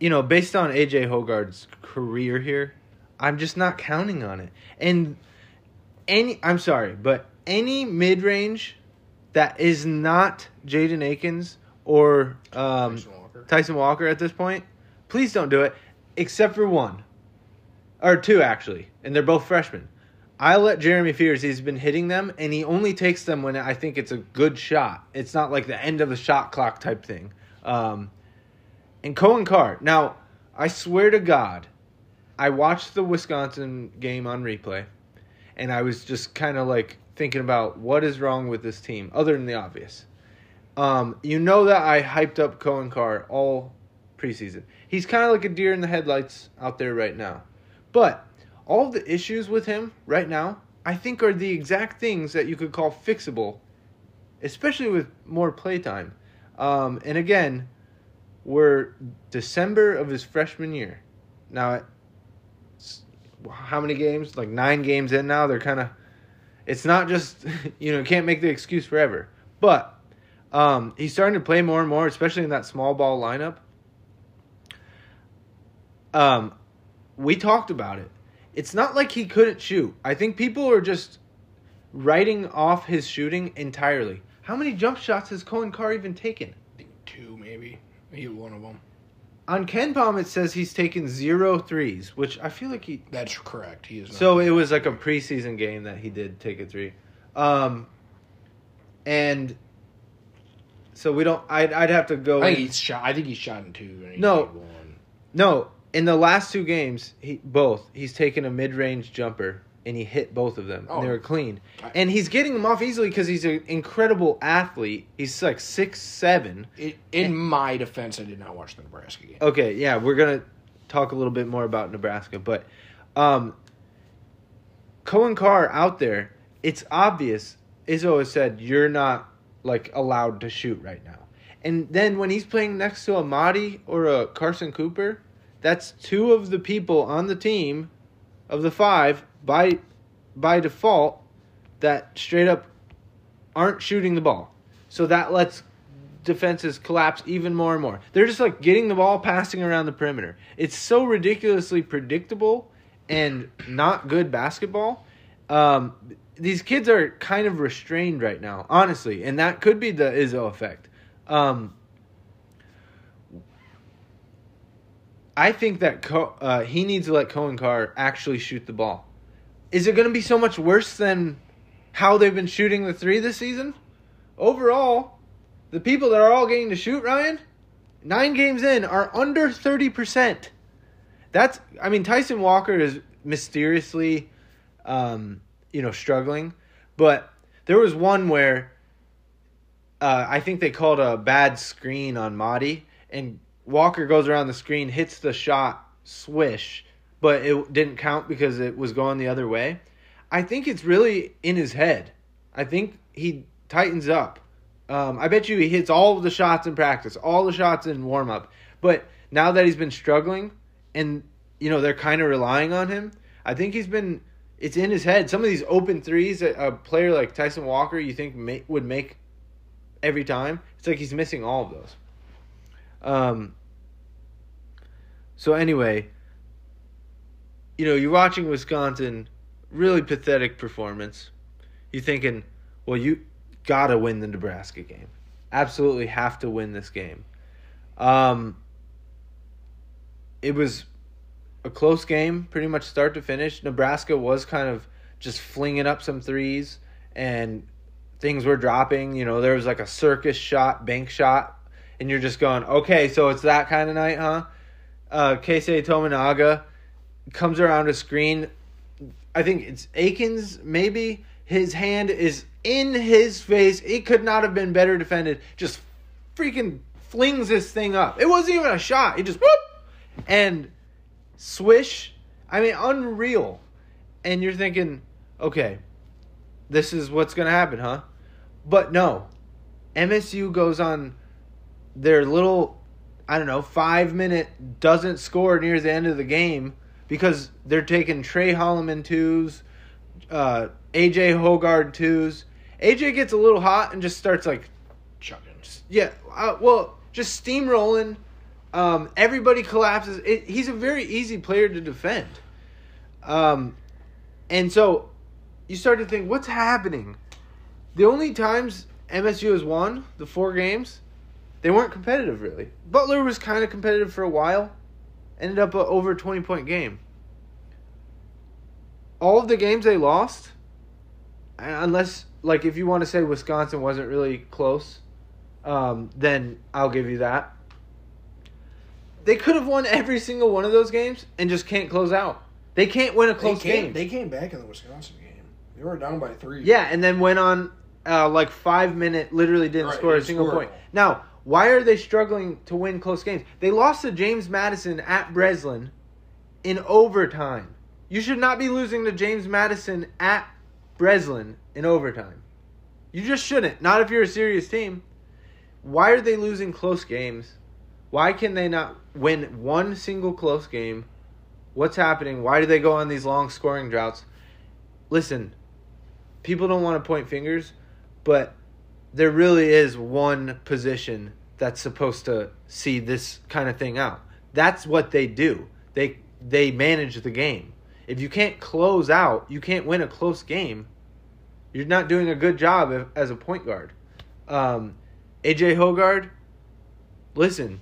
you know, based on AJ Hoggard's career here, I'm just not counting on it. And any, I'm sorry, but any mid range that is not Jaden Akins or um, Tyson Walker. Tyson Walker at this point, please don't do it, except for one or two actually, and they're both freshmen. I let Jeremy Fears. He's been hitting them, and he only takes them when I think it's a good shot. It's not like the end of the shot clock type thing. Um, and Coen Carr. Now, I swear to God, I watched the Wisconsin game on replay, and I was just kind of like thinking about what is wrong with this team, other than the obvious. Um, you know that I hyped up Coen Carr all preseason. He's kind of like a deer in the headlights out there right now. But all the issues with him right now, I think, are the exact things that you could call fixable, especially with more playtime. Um, and again, we're December of his freshman year. Now, how many games? Like nine games in now. They're kind of. It's not just you know can't make the excuse forever, but um, he's starting to play more and more, especially in that small ball lineup. Um, we talked about it. It's not like he couldn't shoot. I think people are just writing off his shooting entirely. How many jump shots has Coen Carr even taken? I think two, maybe. He one of them. On KenPom, it says he's taken zero threes, which I feel like he. That's correct. He is. Not. So it was like a preseason game that he did take a three, um, and so we don't. I'd I'd have to go. I think he's shot. I think he's shot in two. And he No. one. No, in the last two games, he both he's taken a mid range jumper and he hit both of them. Oh. And they were clean, and he's getting them off easily because he's an incredible athlete. He's like six seven. It, in my defense, I did not watch the Nebraska game. Okay, yeah, we're gonna talk a little bit more about Nebraska, but um, Coen Carr out there, it's obvious. Izzo has said you're not like allowed to shoot right now, and then when he's playing next to a Mady or a Carson Cooper, that's two of the people on the team of the five by by default that straight up aren't shooting the ball. So that lets defenses collapse even more and more. They're just like getting the ball passing around the perimeter. It's so ridiculously predictable and not good basketball. Um, these kids are kind of restrained right now, honestly, and that could be the Izzo effect. Um, I think that Co- uh, he needs to let Coen Carr actually shoot the ball. Is it going to be so much worse than how they've been shooting the three this season? Overall, the people that are all getting to shoot, Ryan, nine games in, are under 30%. That's, I mean, Tyson Walker is mysteriously, um, you know, struggling. But there was one where uh, I think they called a bad screen on Mady, and Walker goes around the screen, hits the shot, swish, but it didn't count because it was going the other way. I think it's really in his head. I think he tightens up. Um, I bet you he hits all of the shots in practice, all the shots in warm up. But now that he's been struggling, and you know they're kind of relying on him, I think he's been. It's in his head. Some of these open threes, that a player like Tyson Walker, you think may, would make every time. It's like he's missing all of those. Um. So anyway, you know, you're watching Wisconsin, really pathetic performance. You're thinking, well, you gotta win the Nebraska game. Absolutely have to win this game. Um, it was a close game, pretty much start to finish. Nebraska was kind of just flinging up some threes, and things were dropping. You know, there was like a circus shot, bank shot, and you're just going, okay, so it's that kind of night, huh? Uh, Keisei Tominaga comes around a screen. I think it's Akins, maybe. His hand is in his face. It could not have been better defended. Just freaking flings this thing up. It wasn't even a shot. He just whoop and swish. I mean, unreal. And you're thinking, okay, this is what's going to happen, huh? But no. MSU goes on their little, I don't know, five minute doesn't score near the end of the game because they're taking Tre Holloman twos, uh, AJ Hoggard twos. AJ gets a little hot and just starts like, Chugging. yeah, uh, well, just steamrolling. Um, everybody collapses. It, he's a very easy player to defend. Um, and so you start to think, what's happening? The only times MSU has won the four games, they weren't competitive really. Butler was kind of competitive for a while, ended up a over twenty point game. All of the games they lost, unless like if you want to say Wisconsin wasn't really close, um, then I'll give you that. They could have won every single one of those games and just can't close out. They can't win a They close came, game. they came back in the Wisconsin game. They were down by three. Yeah, and then went on uh, like five minute, literally didn't Right, score a single point. Now, why are they struggling to win close games? They lost to James Madison at Breslin in overtime. You should not be losing to James Madison at Breslin in overtime. You just shouldn't. Not if you're a serious team. Why are they losing close games? Why can they not win one single close game? What's happening? Why do they go on these long scoring droughts? Listen, people don't want to point fingers, but there really is one position that's supposed to see this kind of thing out. That's what they do. They they manage the game. If you can't close out, you can't win a close game. You're not doing a good job if, as a point guard. Um, AJ Hoggard, listen,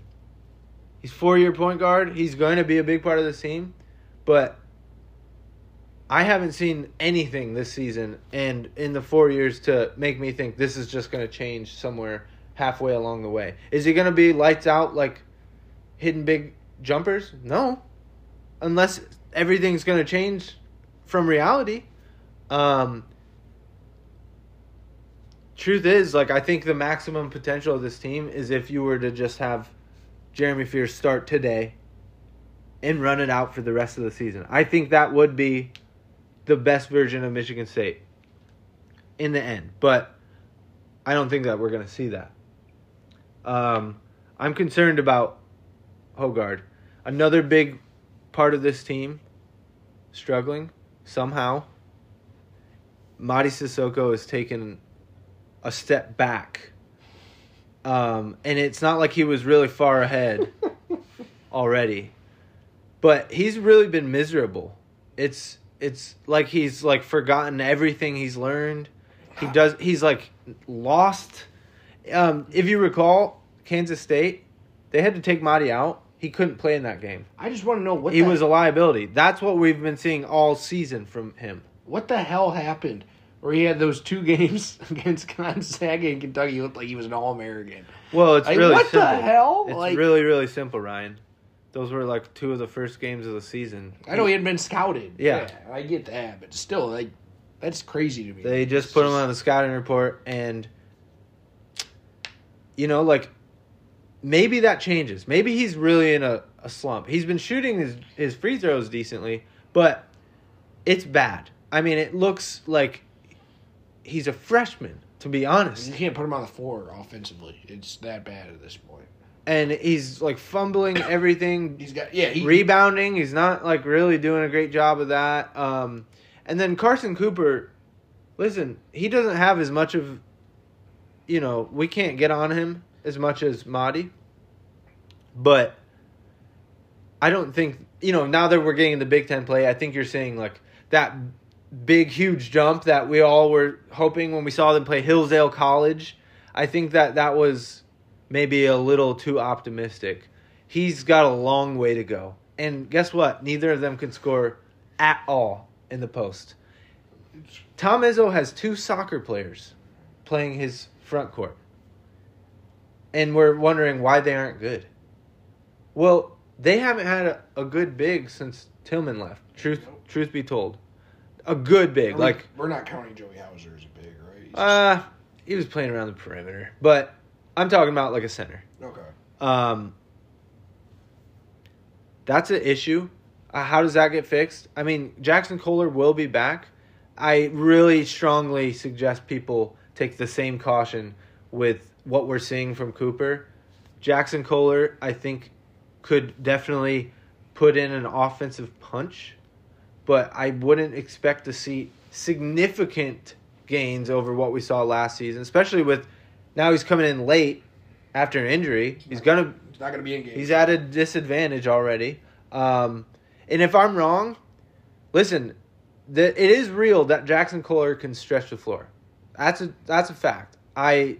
he's four year point guard. He's going to be a big part of this team, but I haven't seen anything this season and in the four years to make me think this is just going to change somewhere halfway along the way. Is he going to be lights out like hitting big jumpers? No, unless everything's going to change from reality. Um, truth is, like I think the maximum potential of this team is if you were to just have Jeremy Fears start today and run it out for the rest of the season. I think that would be the best version of Michigan State in the end. But I don't think that we're going to see that. Um, I'm concerned about Hoggard. Another big part of this team struggling somehow. Mady Sissoko has taken a step back. Um, and it's not like he was really far ahead already. But he's really been miserable. It's it's like he's like forgotten everything he's learned. He does he's like lost. Um, if you recall, Kansas State, they had to take Mady out. He couldn't play in that game. I just want to know what He the, was a liability. That's what we've been seeing all season from him. what the hell happened. Where he had those two games against Gonzaga and Kentucky, he looked like he was an All American. Well, it's Like, really what the hell? It's Like- really really simple, Ryan. Those were like two of the first games of the season. I know he had been scouted. Yeah. I get that, but still, like, that's crazy to me. They just It's put him on the scouting report, and you know, like maybe that changes. Maybe he's really in a, a slump. He's been shooting his his free throws decently, but it's bad. I mean, it looks like he's a freshman, to be honest. You can't put him on the floor offensively. It's that bad at this point. And he's like fumbling everything, He's got yeah. He, rebounding. He's not like really doing a great job of that. Um, and then Carson Cooper, listen, he doesn't have as much of, you know, we can't get on him as much as Mady. But I don't think you know now that we're getting the Big Ten play. I think you're saying like that big huge jump that we all were hoping when we saw them play Hillsdale College. I think that that was maybe a little too optimistic. He's got a long way to go. And guess what? Neither of them can score at all in the post. Tom Izzo has two soccer players playing his front court. And we're wondering why they aren't good. Well, they haven't had a, a good big since Tillman left. Truth truth be told. A good big. Like we're not counting Joey Hauser as a big, right? He's- uh he was playing around the perimeter. But I'm talking about like a center. okay. Um, that's an issue. Uh, how does that get fixed? I mean, Jaxon Kohler will be back. I really strongly suggest people take the same caution with what we're seeing from Cooper. Jaxon Kohler, I think, could definitely put in an offensive punch, but I wouldn't expect to see significant gains over what we saw last season, especially with now he's coming in late after an injury. He's gonna He's not gonna be in game. He's at a disadvantage already. Um, and if I'm wrong, listen, the, it is real that Jaxon Kohler can stretch the floor. That's a that's a fact. I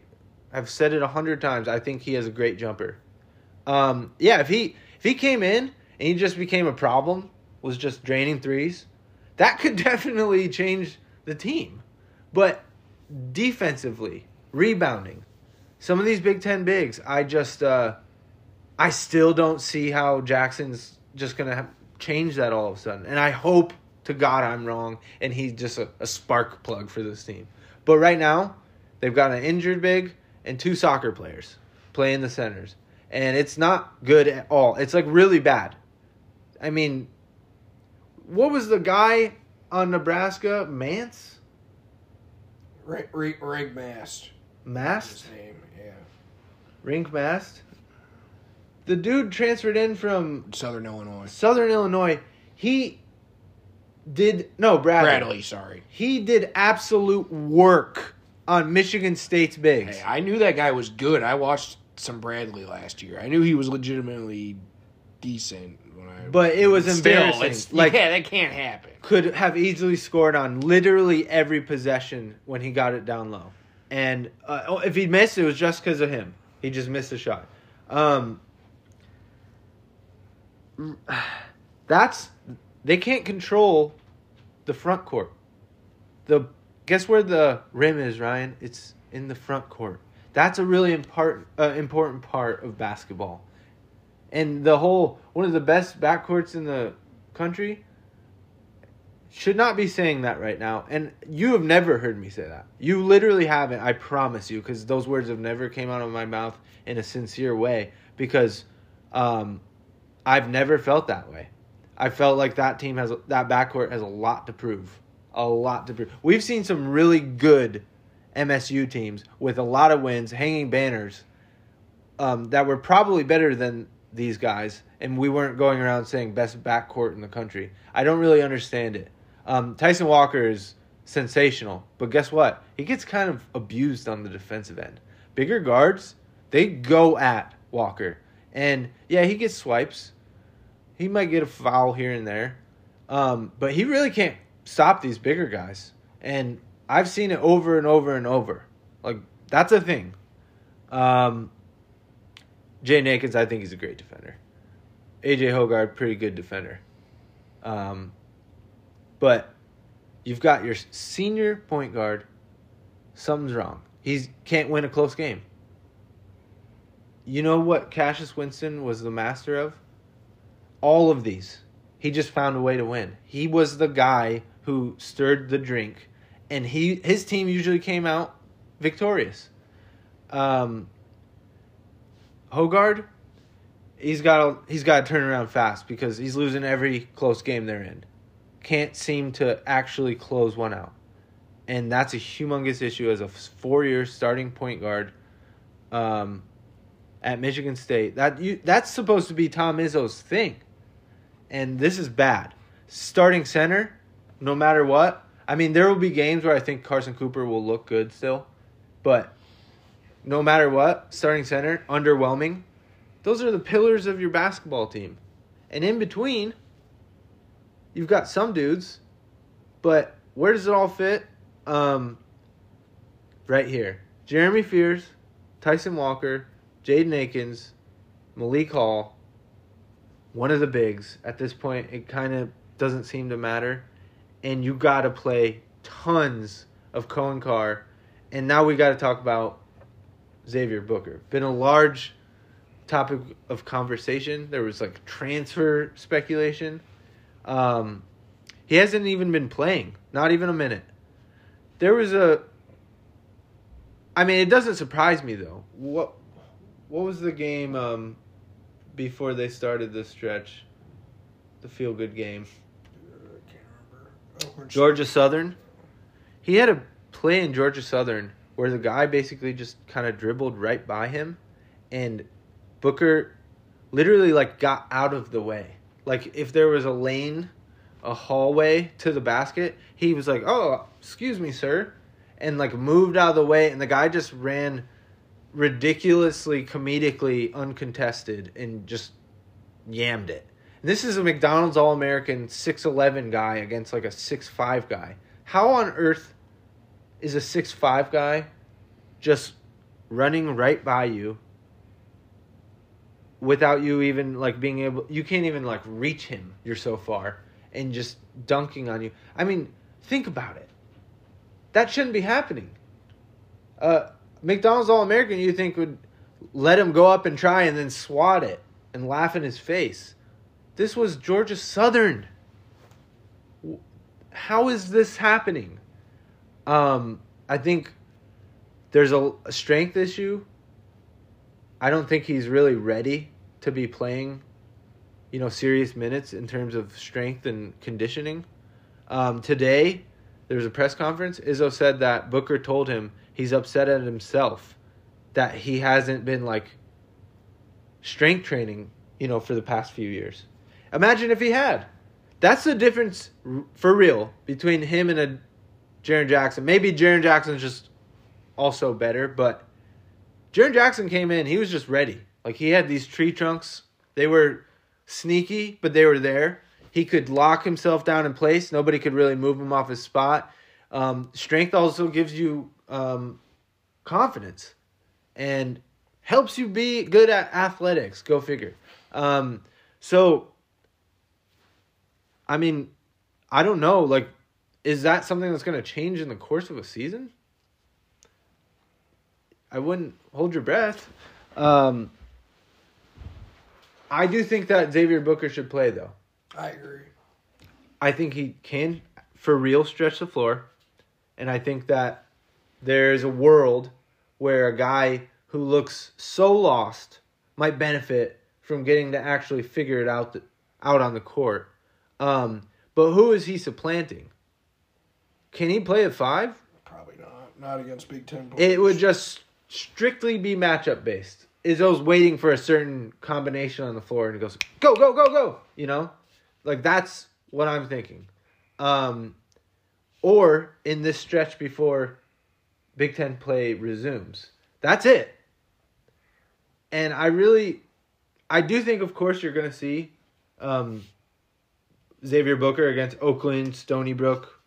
have said it a hundred times. I think he has a great jumper. Um, yeah, if he if he came in and he just became a problem, was just draining threes, that could definitely change the team. But defensively, rebounding, some of these Big Ten bigs, I just uh, I still don't see how Jaxon's just gonna have, change that all of a sudden. And I hope to God I'm wrong, and he's just a, a spark plug for this team. But right now, they've got an injured big and two soccer players playing the centers, and it's not good at all. It's like really bad. I mean, what was the guy on Nebraska? Mance, Rig, rig, rig mast. Mast, His name. Rienk Mast. The dude transferred in from Southern Illinois. Southern Illinois, he did no Bradley. Bradley, sorry. He did absolute work on Michigan State's bigs. Hey, I knew that guy was good. I watched some Bradley last year. I knew he was legitimately decent when I. But it was Still, embarrassing. like yeah, that can't happen. could have easily scored on literally every possession when he got it down low. And uh, oh, if he missed, it was just because of him. He just missed a shot. Um, that's they can't control the front court. The guess where the rim is, Ryan? It's in the front court. That's a really important uh, important part of basketball. And the whole one of the best backcourts in the country should not be saying that right now. And you have never heard me say that. You literally haven't. I promise you, because those words have never came out of my mouth in a sincere way. Because um, I've never felt that way. I felt like that team has that backcourt has a lot to prove. A lot to prove. We've seen some really good MSU teams with a lot of wins, hanging banners um, that were probably better than these guys, and we weren't going around saying best backcourt in the country. I don't really understand it. Um, Tyson Walker is sensational, but guess what? He gets kind of abused on the defensive end. Bigger guards, they go at Walker, and yeah, he gets swipes. He might get a foul here and there, um, but he really can't stop these bigger guys. And I've seen it over and over and over. Like that's a thing. Um, Jay Nakins, I think he's a great defender. AJ Hoggard, pretty good defender. Um, but you've got your senior point guard. Something's wrong. He can't win a close game. You know what Cassius Winston was the master of? All of these. He just found a way to win. He was the guy who stirred the drink, and he his team usually came out victorious. Um, Hoggard, he's got he's got to turn around fast because he's losing every close game they're in. Can't seem to actually close one out. And that's a humongous issue as a four year starting point guard um, at Michigan State. That you that's supposed to be Tom Izzo's thing. And this is bad. Starting center, no matter what. I mean, there will be games where I think Carson Cooper will look good still, but no matter what, starting center, underwhelming. Those are the pillars of your basketball team. And in between, you've got some dudes, but where does it all fit? Um, right here. Jeremy Fears, Tyson Walker, Jaden Akins, Malik Hall, one of the bigs. At this point, it kind of doesn't seem to matter. And you got to play tons of Coen Carr. And now we got to talk about Xavier Booker. Been a large topic of conversation. There was like transfer speculation. Um, he hasn't even been playing, not even a minute. There was a. I mean, it doesn't surprise me though. What, what was the game um, before they started the stretch? The feel good game. I can't remember. Georgia Southern. He had a play in Georgia Southern where the guy basically just kind of dribbled right by him, and Booker literally like got out of the way. Like if there was a lane, a hallway to the basket, he was like, "Oh, excuse me, sir," and like moved out of the way, and the guy just ran ridiculously comedically uncontested and just yammed it. And this is a McDonald's All American 6'11 guy against like a 6'5 guy. How on earth is a 6'5 guy just running right by you without you even like being able you can't even like reach him. You're so far and just dunking on you. I mean think about it. That shouldn't be happening. Uh mcdonald's all-american you think would let him go up and try and then swat it and laugh in his face. This was georgia southern. How is this happening? Um i think there's a, a strength issue I don't think he's really ready to be playing, you know, serious minutes in terms of strength and conditioning. Um, today, there was a press conference. Izzo said that Booker told him he's upset at himself that he hasn't been like strength training, you know, for the past few years. Imagine if he had. That's the difference for real between him and a Jaren Jackson. Maybe Jaren Jackson's just also better, but Jaren Jackson came in, he was just ready. Like he had these tree trunks. They were sneaky, but they were there. He could lock himself down in place. Nobody could really move him off his spot. Um, strength also gives you um, confidence and helps you be good at athletics. Go figure. Um, so, I mean, I don't know. Like, is that something that's going to change in the course of a season? I wouldn't hold your breath. Um, I do think that Xavier Booker should play though. I agree. I think he can for real stretch the floor, and I think that there's a world where a guy who looks so lost might benefit from getting to actually figure it out the, out on the court. Um, but who is he supplanting? Can he play at five? Probably not. Not against Big Ten. It would just strictly be matchup based. Izzo's waiting for a certain combination on the floor and he goes, go, go, go, go. You know? Like that's what I'm thinking. Um, or in this stretch before Big Ten play resumes. That's it. And I really, I do think, of course, you're going to see um, Xavier Booker against Oakland, Stony Brook,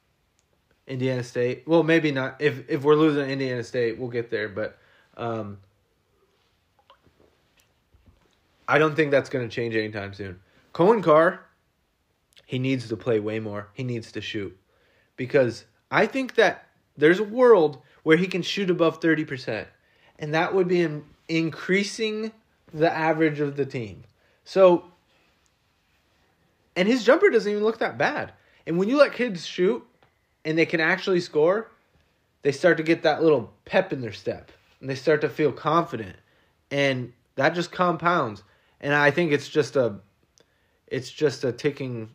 Indiana State. Well, maybe not. If if we're losing Indiana State, we'll get there. But um, I don't think that's going to change anytime soon. Coen Carr, he needs to play way more. He needs to shoot. Because I think that there's a world where he can shoot above 30%. And that would be in, increasing the average of the team. So, and his jumper doesn't even look that bad. And when you let kids shoot and they can actually score, they start to get that little pep in their step and they start to feel confident. And that just compounds. And I think it's just a it's just a ticking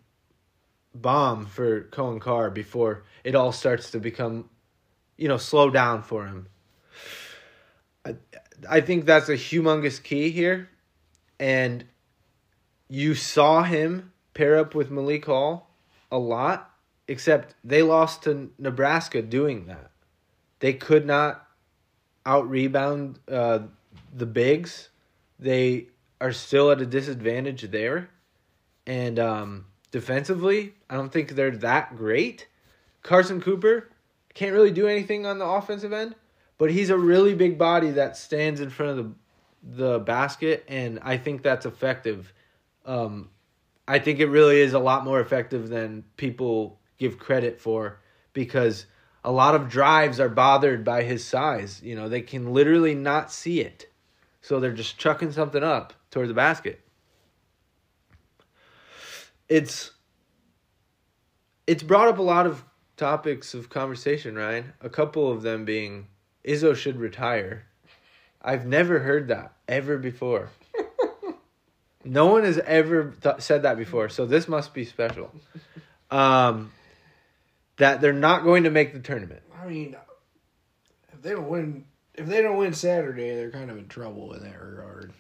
bomb for Coen Carr before it all starts to become, you know, slow down for him. I, I think that's a humongous key here. And you saw him pair up with Malik Hall a lot, except they lost to Nebraska doing that. They could not out rebound uh, the bigs. They are still at a disadvantage there. And um, defensively, I don't think they're that great. Carson Cooper can't really do anything on the offensive end, but he's a really big body that stands in front of the the basket, and I think that's effective. Um, I think it really is a lot more effective than people give credit for because a lot of drives are bothered by his size. You know, they can literally not see it. So they're just chucking something up toward the basket. It's it's brought up a lot of topics of conversation, Ryan. A couple of them being Izzo should retire. I've never heard that ever before. no one has ever th- said that before, so this must be special. Um, that they're not going to make the tournament. I mean, if they don't win, if they don't win Saturday, they're kind of in trouble in that regard.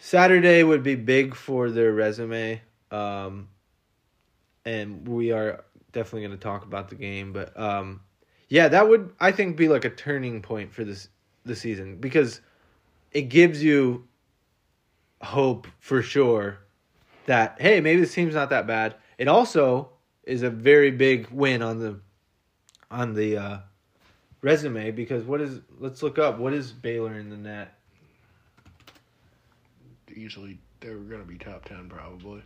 Saturday would be big for their resume, um, and we are definitely going to talk about the game. But um, yeah, that would I think be like a turning point for this the season because it gives you hope for sure that hey maybe this team's not that bad. It also is a very big win on the on the uh, resume because what is let's look up what is Baylor in the net. Easily, they were going to be top ten probably,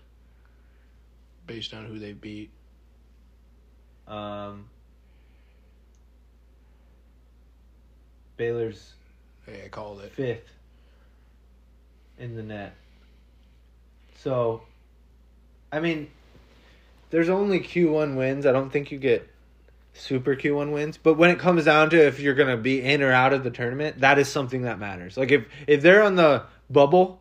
based on who they beat. Um, Baylor's Hey, I called it. fifth in the net. So, I mean, there's only Q1 wins. I don't think you get super Q1 wins. But when it comes down to if you're going to be in or out of the tournament, that is something that matters. Like if if they're on the bubble,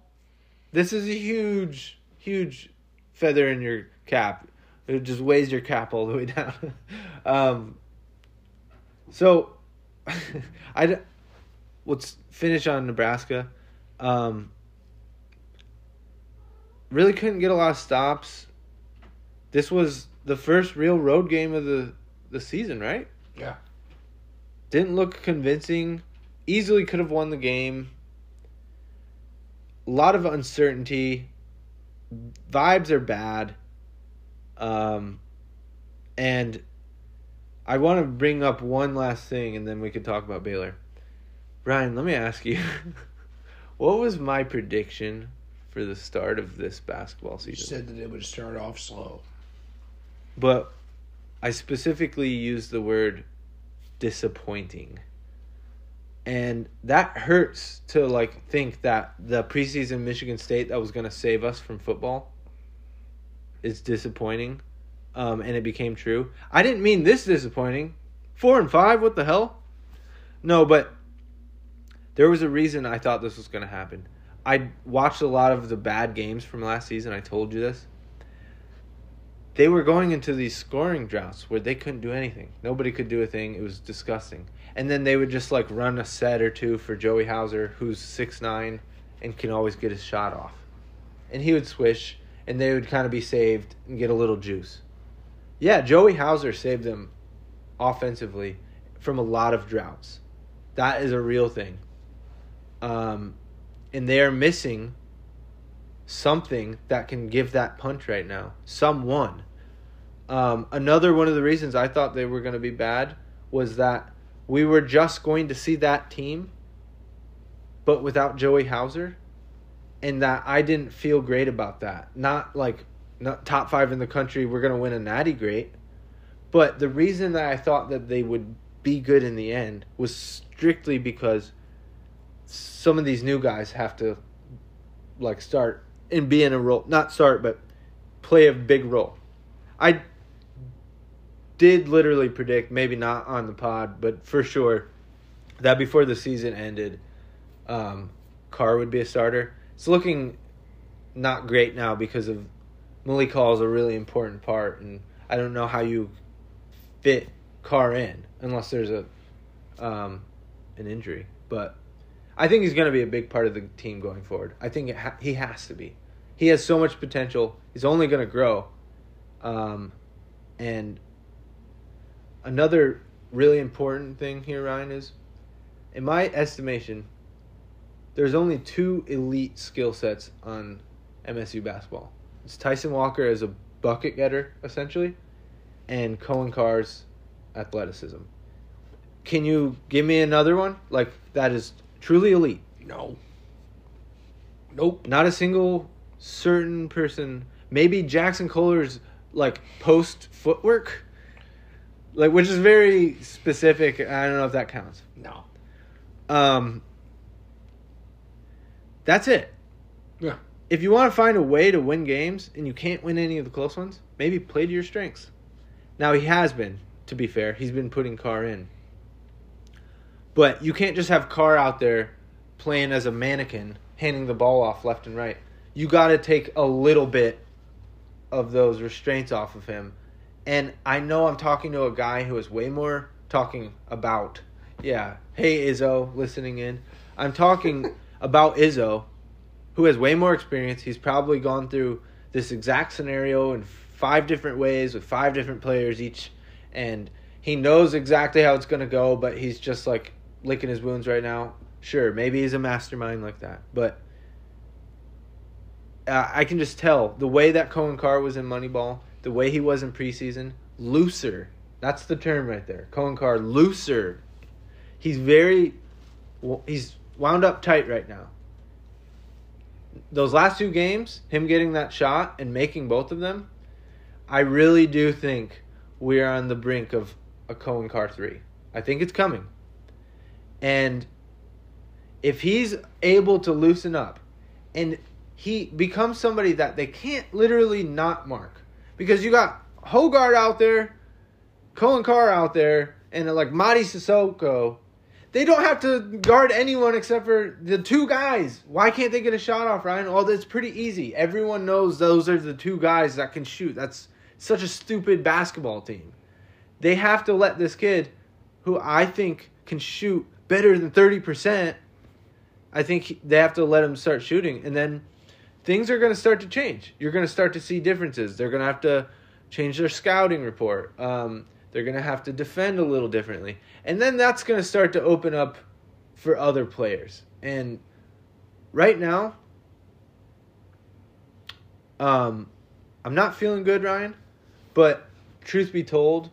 this is a huge huge feather in your cap. It just weighs your cap all the way down. um, so, I let's finish on Nebraska. Um, really couldn't get a lot of stops. This was the first real road game of the the season, right? Yeah. Didn't look convincing. Easily could have won the game. A lot of uncertainty. Vibes are bad. Um, and I want to bring up one last thing, and then we could talk about Baylor. Ryan, let me ask you, what was my prediction for the start of this basketball season? You said that it would start off slow. But I specifically use the word disappointing. And that hurts to like think that the preseason Michigan State that was going to save us from football is disappointing. Um, and it became true. I didn't mean this disappointing. 4 and 5, what the hell? No, but there was a reason I thought this was going to happen. I watched a lot of the bad games from last season. I told you this they were going into these scoring droughts where they couldn't do anything. Nobody could do a thing. It was disgusting. And then they would just like run a set or two for Joey Hauser, who's six nine and can always get his shot off. And he would swish, and they would kind of be saved and get a little juice. Yeah, Joey Hauser saved them offensively from a lot of droughts. That is a real thing. Um, and they are missing something that can give that punch right now. Someone. Um, another one of the reasons I thought they were going to be bad was that we were just going to see that team, but without Joey Hauser, and that I didn't feel great about that. Not like not top five in the country. We're going to win a natty great, but the reason that I thought that they would be good in the end was strictly because some of these new guys have to like start and be in a role not start but play a big role i did literally predict maybe not on the pod but for sure that before the season ended um Carr would be a starter it's looking not great now because of Malik Hall is a really important part and I don't know how you fit Carr in unless there's a um, an injury. But I think he's going to be a big part of the team going forward. I think ha- he has to be. He has so much potential. He's only going to grow. Um, and another really important thing here, Ryan, is in my estimation, there's only two elite skill sets on MSU basketball. It's Tyson Walker as a bucket getter, essentially, and Coen Carr's athleticism. Can you give me another one? Like that is truly elite. No. Nope. Not a single certain person. Maybe Jaxon Kohler's like post footwork, like which is very specific. I don't know if that counts. No. Um, that's it. Yeah. If you want to find a way to win games and you can't win any of the close ones, maybe play to your strengths. Now he has been, to be fair, he's been putting Carr in. But you can't just have Carr out there playing as a mannequin, handing the ball off left and right. You got to take a little bit of those restraints off of him. And I know I'm talking to a guy who is way more talking about, yeah, hey Izzo, listening in. I'm talking about Izzo, who has way more experience. He's probably gone through this exact scenario in five different ways with five different players each, and he knows exactly how it's going to go, but he's just like licking his wounds right now. Sure, maybe he's a mastermind like that, but uh, I can just tell the way that Coen Carr was in Moneyball, the way he was in preseason, looser. That's the term right there. Coen Carr, looser. He's very, he's wound up tight right now. Those last two games, him getting that shot and making both of them, I really do think we are on the brink of a Coen Carr 3. I think it's coming. And if he's able to loosen up and he becomes somebody that they can't literally not mark because you got Hoggard out there, Coen Carr out there, and uh, like Mady Sissoko. They don't have to guard anyone except for the two guys. Why can't they get a shot off, Ryan? Oh, that's pretty easy. Everyone knows those are the two guys that can shoot. That's such a stupid basketball team. They have to let this kid, who I think can shoot better than 30%, I think they have to let him start shooting. And then things are going to start to change. You're going to start to see differences. They're going to have to change their scouting report. Um, they're going to have to defend a little differently. And then that's going to start to open up for other players. And right now, um, I'm not feeling good, Ryan. But truth be told,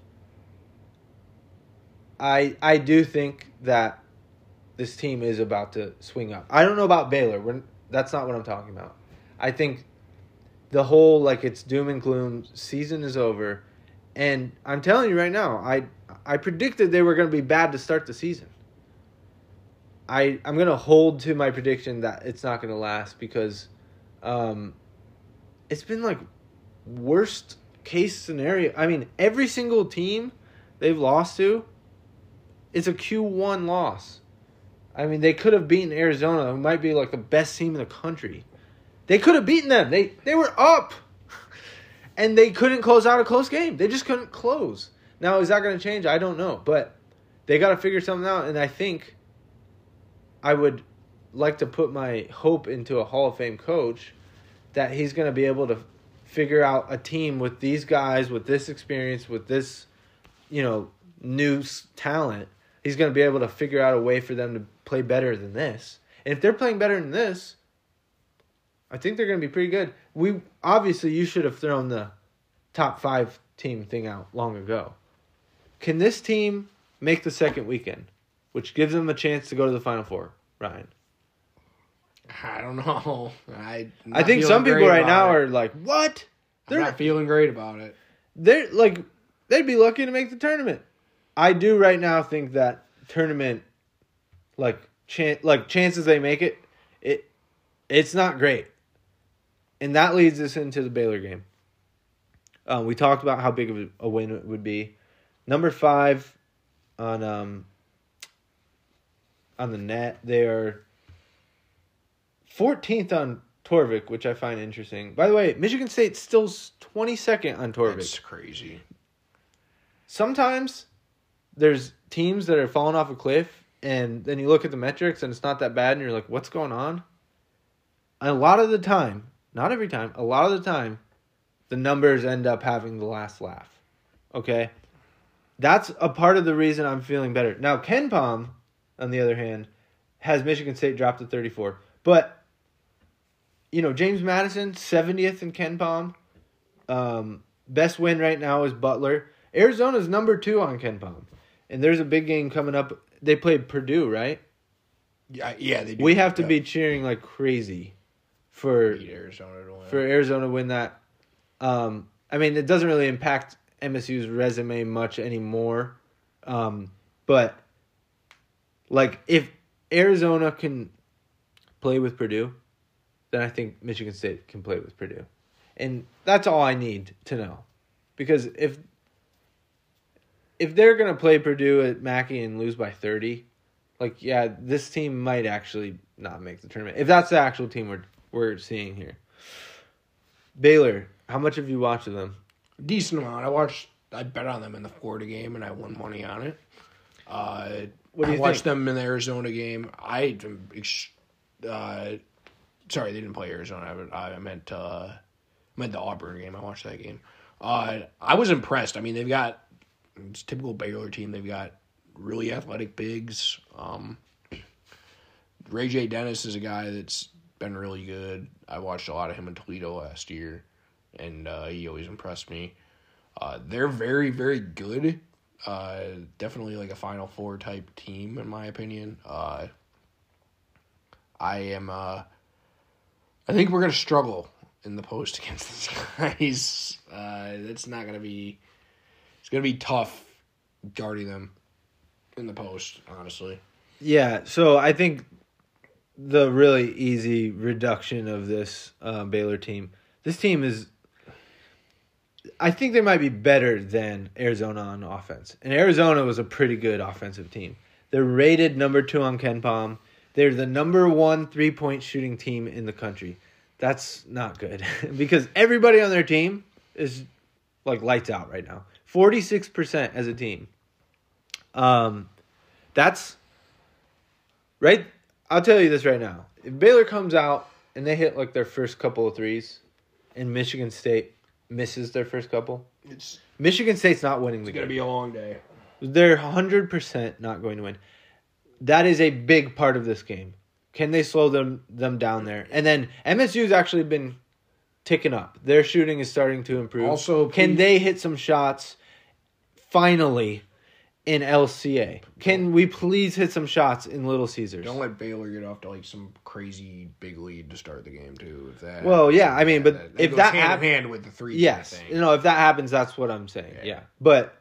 I I do think that this team is about to swing up. I don't know about Baylor. We're, that's not what I'm talking about. I think the whole like it's doom and gloom season is over, and I'm telling you right now, I I predicted they were going to be bad to start the season. I I'm going to hold to my prediction that it's not going to last because, um, it's been like worst case scenario. I mean, every single team they've lost to, it's a Q1 loss. I mean, they could have beaten Arizona, who might be like the best team in the country. They could have beaten them. They they were up, and they couldn't close out a close game. They just couldn't close. Now is that going to change? I don't know, but they got to figure something out. And I think I would like to put my hope into a Hall of Fame coach that he's going to be able to figure out a team with these guys, with this experience, with this, you know, new talent. He's going to be able to figure out a way for them to play better than this. And if they're playing better than this, I think they're going to be pretty good. We obviously you should have thrown the top 5 team thing out long ago. Can this team make the second weekend, which gives them a chance to go to the final four, Ryan? I don't know. I I think some people right now it. are like, "What?" They're not feeling great about it. They're like, they'd be lucky to make the tournament. I do right now think that tournament, like chan- like chances they make it, it it's not great, and that leads us into the Baylor game. Um, we talked about how big of a win it would be. Number five on um on the net, they are 14th on Torvik, which I find interesting. By the way, Michigan State's still twenty second on Torvik. That's crazy. Sometimes there's teams that are falling off a cliff, and then you look at the metrics and it's not that bad, and you're like, "What's going on?" And a lot of the time, not every time, a lot of the time, the numbers end up having the last laugh. Okay, that's a part of the reason I'm feeling better now. KenPom, on the other hand, has Michigan State dropped to 34, but you know James Madison 70th in KenPom. Um, best win right now is Butler. Arizona's number two on KenPom, and there's a big game coming up. They played Purdue, right? Yeah, yeah. They do. We have to Yeah. be cheering like crazy for Arizona to win. for Arizona to win that. Um, I mean, it doesn't really impact MSU's resume much anymore, um, but like if Arizona can play with Purdue, then I think Michigan State can play with Purdue, and that's all I need to know, because if if they're gonna play Purdue at Mackey and lose by thirty, like yeah, this team might actually not make the tournament if that's the actual team we're we're seeing here. Baylor, how much have you watched of them? decent amount. I watched. I bet on them in the Florida game, and I won money on it. Uh, What do I you watched think? them in the Arizona game. I, uh, sorry, they didn't play Arizona. I, I meant uh, I meant the Auburn game. I watched that game. Uh, I was impressed. I mean, they've got it's a typical Baylor team. They've got really athletic bigs. Um, Ray J. Dennis is a guy that's been really good. I watched a lot of him in Toledo last year, and uh, he always impressed me. Uh, they're very, very good. Uh, definitely like a Final Four type team, in my opinion. Uh, I am. Uh, I think we're gonna struggle in the post against these guys. Uh, it's not gonna be. It's gonna be tough guarding them in the post. Honestly, Yeah, so I think the really easy reduction of this uh, Baylor team. This team is. I think they might be better than Arizona on offense, and Arizona was a pretty good offensive team. They're rated number two on KenPom. They're the number one three point shooting team in the country. That's not good because everybody on their team is like lights out right now. Forty six percent as a team. Um, that's right. I'll tell you this right now. If Baylor comes out and they hit like their first couple of threes, and Michigan State misses their first couple, it's Michigan State's not winning the it's gonna be a long day. They're hundred percent not going to win. That is a big part of this game. Can they slow them them down there? And then MSU's actually been ticking up. Their shooting is starting to improve. Also, can please- they hit some shots finally in LCA? Can we please hit some shots in Little Caesars? Don't let Baylor get off to like some crazy big lead to start the game too. If that Well, yeah, I mean, but if goes that hand hap- in hand with the three, Yes, you know if that happens, that's what I'm saying. Yeah. Yeah. but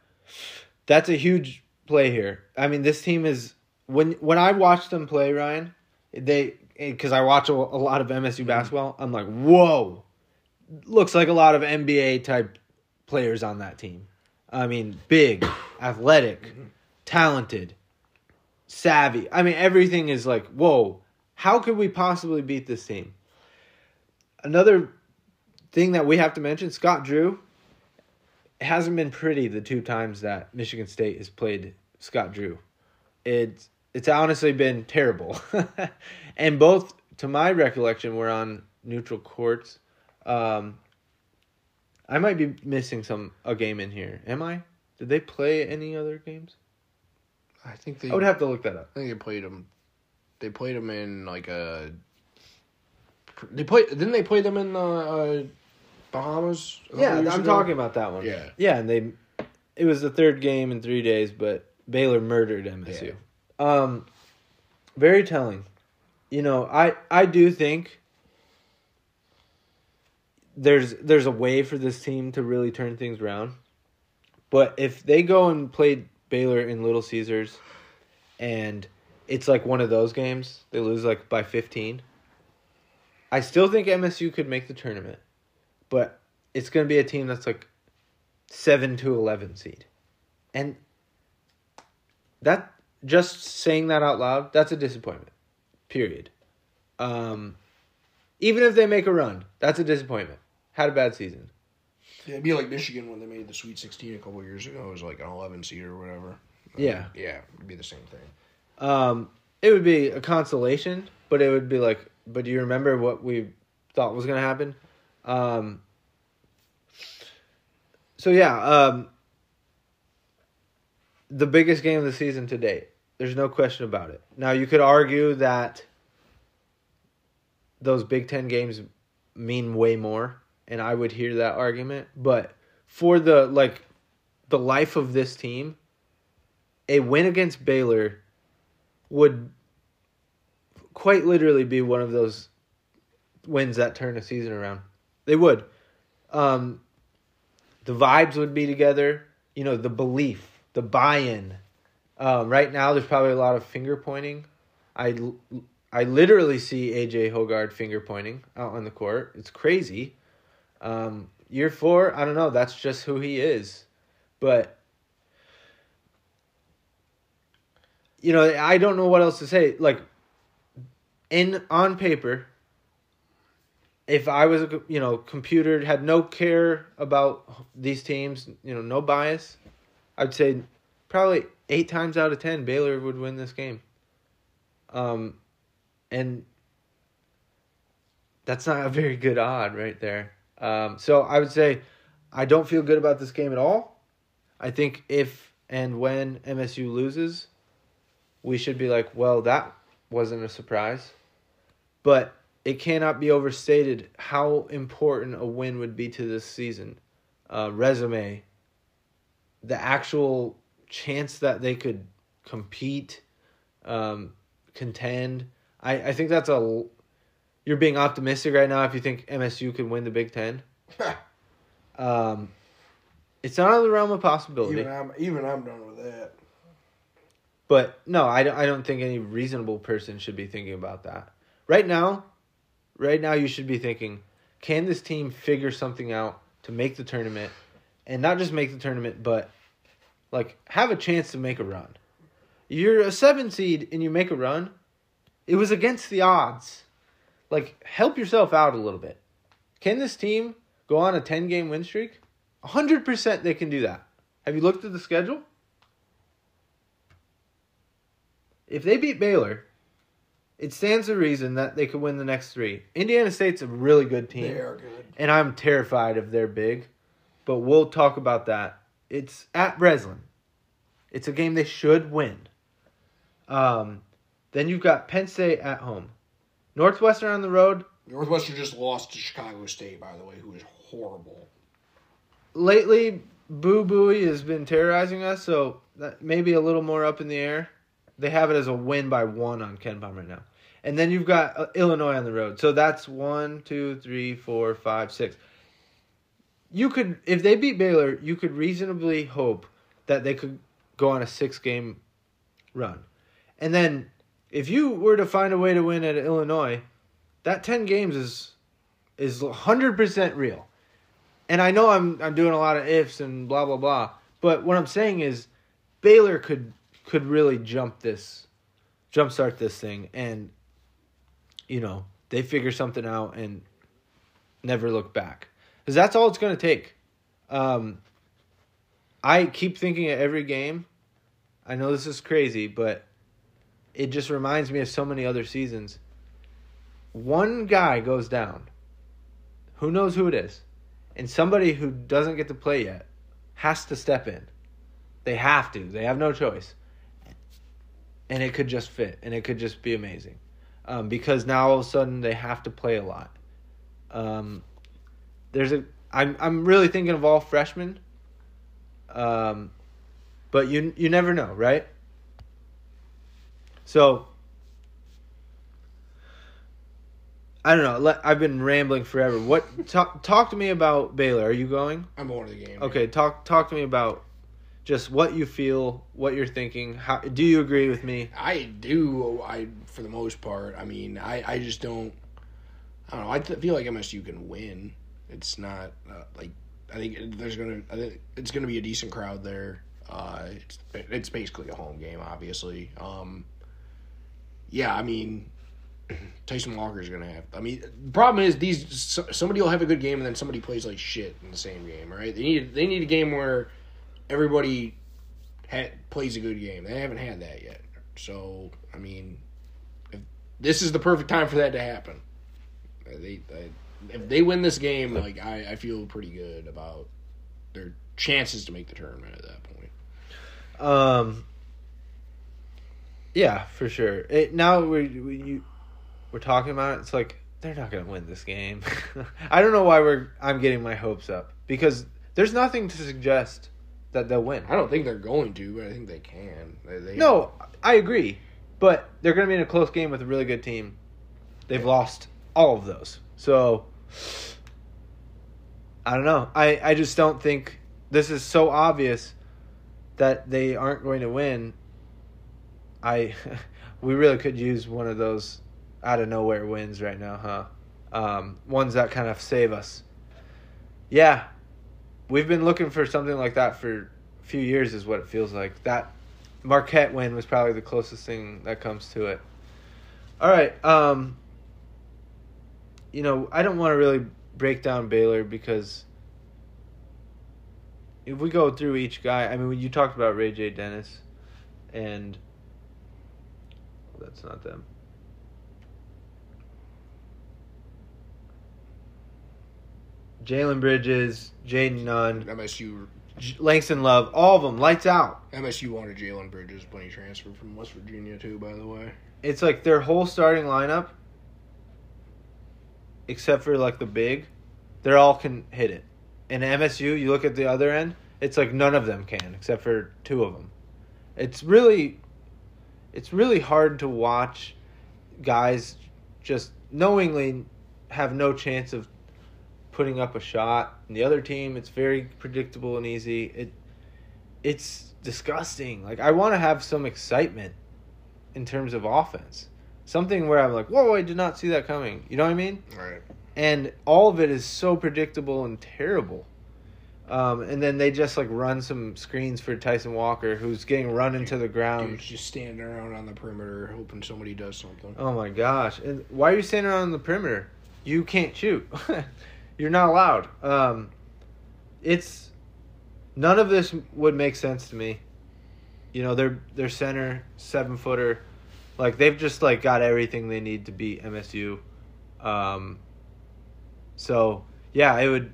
that's a huge play here. I mean, this team is when when I watch them play, Ryan, they because I watch a, a lot of Mm-hmm. MSU basketball. I'm like, whoa, looks like a lot of NBA type players on that team. I mean, big, athletic, talented, savvy. I mean, everything is like, whoa. How could we possibly beat this team? Another thing that we have to mention, Scott Drew hasn't been pretty the two times that Michigan State has played Scott Drew. It's it's honestly been terrible. and both to my recollection were on neutral courts. Um I might be missing some a game in here. Am I? Did they play any other games? I think they. I would have to look that up. I think they played them. They played them in like a. They played. Didn't they play them in the uh, Bahamas? Yeah, I'm ago? talking about that one. Yeah. Yeah, and they it was the third game in 3 days, but Baylor murdered MSU. Um very telling. You know, I I do think there's there's a way for this team to really turn things around. But if they go and play Baylor in Little Caesars and it's like one of those games, they lose like by 15. I still think MSU could make the tournament. But it's going to be a team that's like 7 to 11 seed. And that just saying that out loud, that's a disappointment. Period. Um Even if they make a run, that's a disappointment. Had a bad season. Yeah, it'd be like Michigan when they made the Sweet 16 a couple years ago. It was like an 11 seed or whatever. Yeah. Yeah, it'd be the same thing. Um, it would be a consolation, but it would be like, but do you remember what we thought was going to happen? Um, so yeah, um, the biggest game of the season to date. There's no question about it. Now you could argue that those Big Ten games mean way more, and I would hear that argument. But for the like, the life of this team, a win against Baylor would quite literally be one of those wins that turn a season around. They would. Um, the vibes would be together. You know, the belief, the buy-in. Um, right now, there's probably a lot of finger pointing. I, I literally see AJ Hoggard finger pointing out on the court. It's crazy. Um, year four, I don't know. That's just who he is. But you know, I don't know what else to say. Like, in on paper, if I was a you know computer had no care about these teams, you know, no bias, I'd say probably eight times out of ten Baylor would win this game. Um, and that's not a very good odd right there. Um, so I would say I don't feel good about this game at all. I think if and when MSU loses, we should be like, well, that wasn't a surprise. But it cannot be overstated how important a win would be to this season. Uh, resume, the actual chance that they could compete, um, contend. I, I think that's a. You're being optimistic right now if you think MSU could win the Big Ten. um, it's not out of the realm of possibility. Even I'm, even I'm done with that. But no, I don't, I don't think any reasonable person should be thinking about that. Right now, right now you should be thinking, can this team figure something out to make the tournament and not just make the tournament, but like have a chance to make a run. You're a 7 seed and you make a run. It was against the odds. Like help yourself out a little bit. Can this team go on a 10 game win streak? 100% they can do that. Have you looked at the schedule? If they beat Baylor, it stands to reason that they could win the next three. Indiana State's a really good team. They are good. And I'm terrified of their big, but we'll talk about that. It's at Breslin. It's a game they should win. Um, then you've got Penn State at home. Northwestern on the road. Northwestern just lost to Chicago State, by the way, who is horrible. Lately, Boo Buie has been terrorizing us, so that may a little more up in the air. They have it as a win by one on KenPom right now. And then you've got uh, Illinois on the road. So that's one, two, three, four, five, six. You could, if they beat Baylor, you could reasonably hope that they could go on a six game run. And then if you were to find a way to win at Illinois, that 10 games is is 100% real. And I know I'm I'm doing a lot of ifs and blah blah blah, but what I'm saying is Baylor could could really jump this jumpstart this thing and you know, they figure something out and never look back. Cuz that's all it's going to take. Um I keep thinking at every game. I know this is crazy, but it just reminds me of so many other seasons. One guy goes down. Who knows who it is? And somebody who doesn't get to play yet has to step in. They have to. They have no choice. And it could just fit, and it could just be amazing. Um, because now all of a sudden they have to play a lot. Um, there's a. I'm I'm really thinking of all freshmen. Um, but you you never know, right? So I don't know. I've been rambling forever. What talk talk to me about Baylor? Are you going? I'm going to the game. Okay, talk talk to me about just what you feel, what you're thinking. How do you agree with me? I do. I for the most part. I mean, I I just don't. I don't know. I th- feel like MSU can win. It's not uh, like I think there's gonna. I think it's gonna be a decent crowd there. Uh, it's it's basically a home game, obviously. Um, yeah, I mean, Tyson Walker is gonna have. I mean, the problem is these so- somebody will have a good game and then somebody plays like shit in the same game, right? They need they need a game where everybody ha- plays a good game. They haven't had that yet. So I mean, this is the perfect time for that to happen. They, they if they win this game, like I, I feel pretty good about their chances to make the tournament at that point. Um. Yeah, for sure. It, now we we you, we're talking about it. It's like they're not going to win this game. I don't know why we're. I'm getting my hopes up because there's nothing to suggest that they'll win. I don't think they're going to, but I think they can. They, they, No, I agree, but they're going to be in a close game with a really good team. They've lost all of those, so I don't know. I I just don't think this is so obvious that they aren't going to win. I we really could use one of those out of nowhere wins right now, huh? Um, ones that kind of save us. Yeah, we've been looking for something like that for a few years, is what it feels like. That Marquette win was probably the closest thing that comes to it. All right, um, you know, I don't want to really break down Baylor because if we go through each guy, I mean, you talked about Ray J. Dennis, and that's not them. Jalen Bridges, Jayden Nunn, MSU J- Langston Love, all of them, lights out. MSU wanted Jalen Bridges when he transferred from West Virginia too. By the way, It's like their whole starting lineup, except for like the big, they're all can hit it. And MSU, you look at the other end, it's like none of them can, except for two of them. It's really, it's really hard to watch guys just knowingly have no chance of putting up a shot. And the other team, it's very predictable and easy. It, it's disgusting. Like I want to have some excitement in terms of offense. Something where I'm like, whoa, I did not see that coming. You know what I mean? right? And all of it is so predictable and terrible. Um, and then they just like run some screens for Tyson Walker, who's getting run into the ground. Dude's just standing around on the perimeter hoping somebody does something. Oh my gosh! And why are you standing around on the perimeter? You can't shoot. You're not allowed. Um, it's none of this would make sense to me. You know, their their center seven footer, like they've just like got everything they need to beat MSU. Um, so yeah, it would.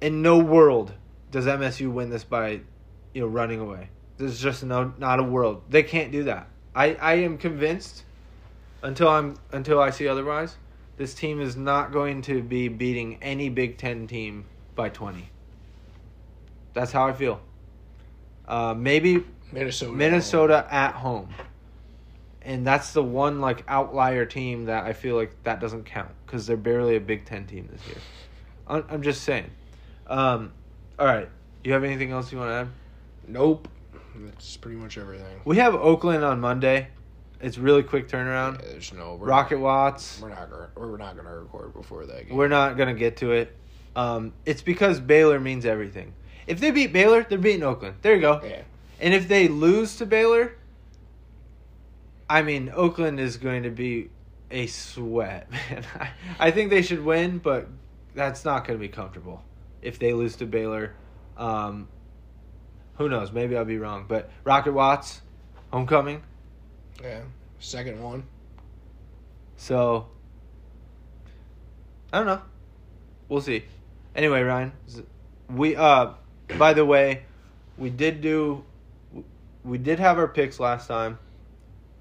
In no world does MSU win this by, you know, running away. There's just no not a world. They can't do that. I, I am convinced until I'm until I see otherwise, this team is not going to be beating any Big Ten team by twenty. That's how I feel. Uh, maybe Minnesota. Minnesota at home. And that's the one like outlier team that I feel like that doesn't count because they're barely a Big Ten team this year. I'm, I'm just saying. Um, all right, you have anything else you want to add? Nope. That's pretty much everything. We have Oakland on Monday. It's really quick turnaround. Yeah, there's no Rocket Not, Watts. we're not gonna we're not gonna record before that game. We're not gonna get to it. Um, it's because Baylor means everything. If they beat Baylor, they're beating Oakland. There you go. Yeah. And if they lose to Baylor, I mean, Oakland is going to be a sweat, man. I, I think they should win, but that's not going to be comfortable if they lose to Baylor. Um, who knows? Maybe I'll be wrong. But Rocket Watts, homecoming. Yeah. Second one. So, I don't know. We'll see. Anyway, Ryan, we uh, by the way, we did do, we did have our picks last time.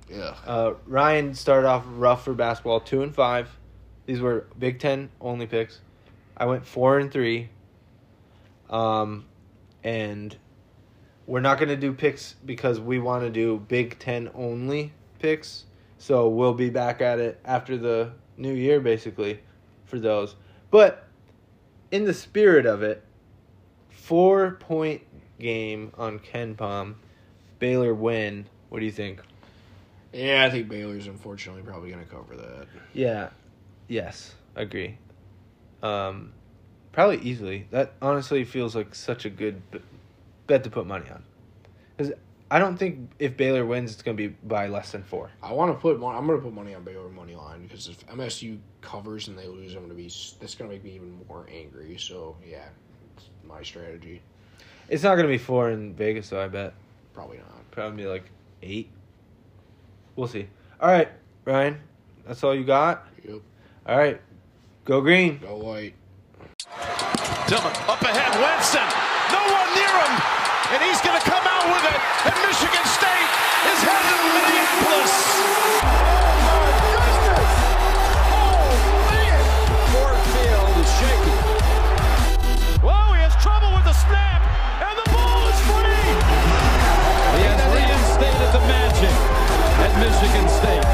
Yeah. Uh, Ryan started off rough for basketball, two and five. These were Big Ten only picks. I went four and three. Um, and we're not gonna do picks because we want to do Big Ten only picks. So we'll be back at it after the new year, basically, for those. But in the spirit of it, four point game on KenPom, Baylor win. What do you think? Yeah, I think Baylor's unfortunately probably gonna cover that. Yeah. Yes, agree. Um, probably easily. That honestly feels like such a good bet to put money on. Because I don't think if Baylor wins, it's gonna be by less than four. I want to put. mon- I'm going to put money on Baylor money line because if MSU covers and they lose, I'm going to be. That's going to make me even more angry. So yeah, it's my strategy. It's not gonna be four in Vegas, though. I bet Probably not. probably be like eight. We'll see. All right, Ryan, that's all you got. Yep. All right, go green. Go white. Tillman up ahead, Winston. No one near him, and he's going to come out with it. And Michigan State is headed to Minneapolis. Oh, Ford Field is shaky. Whoa, he has trouble with the snap, and the ball is free. He has reinstated the magic at Michigan State.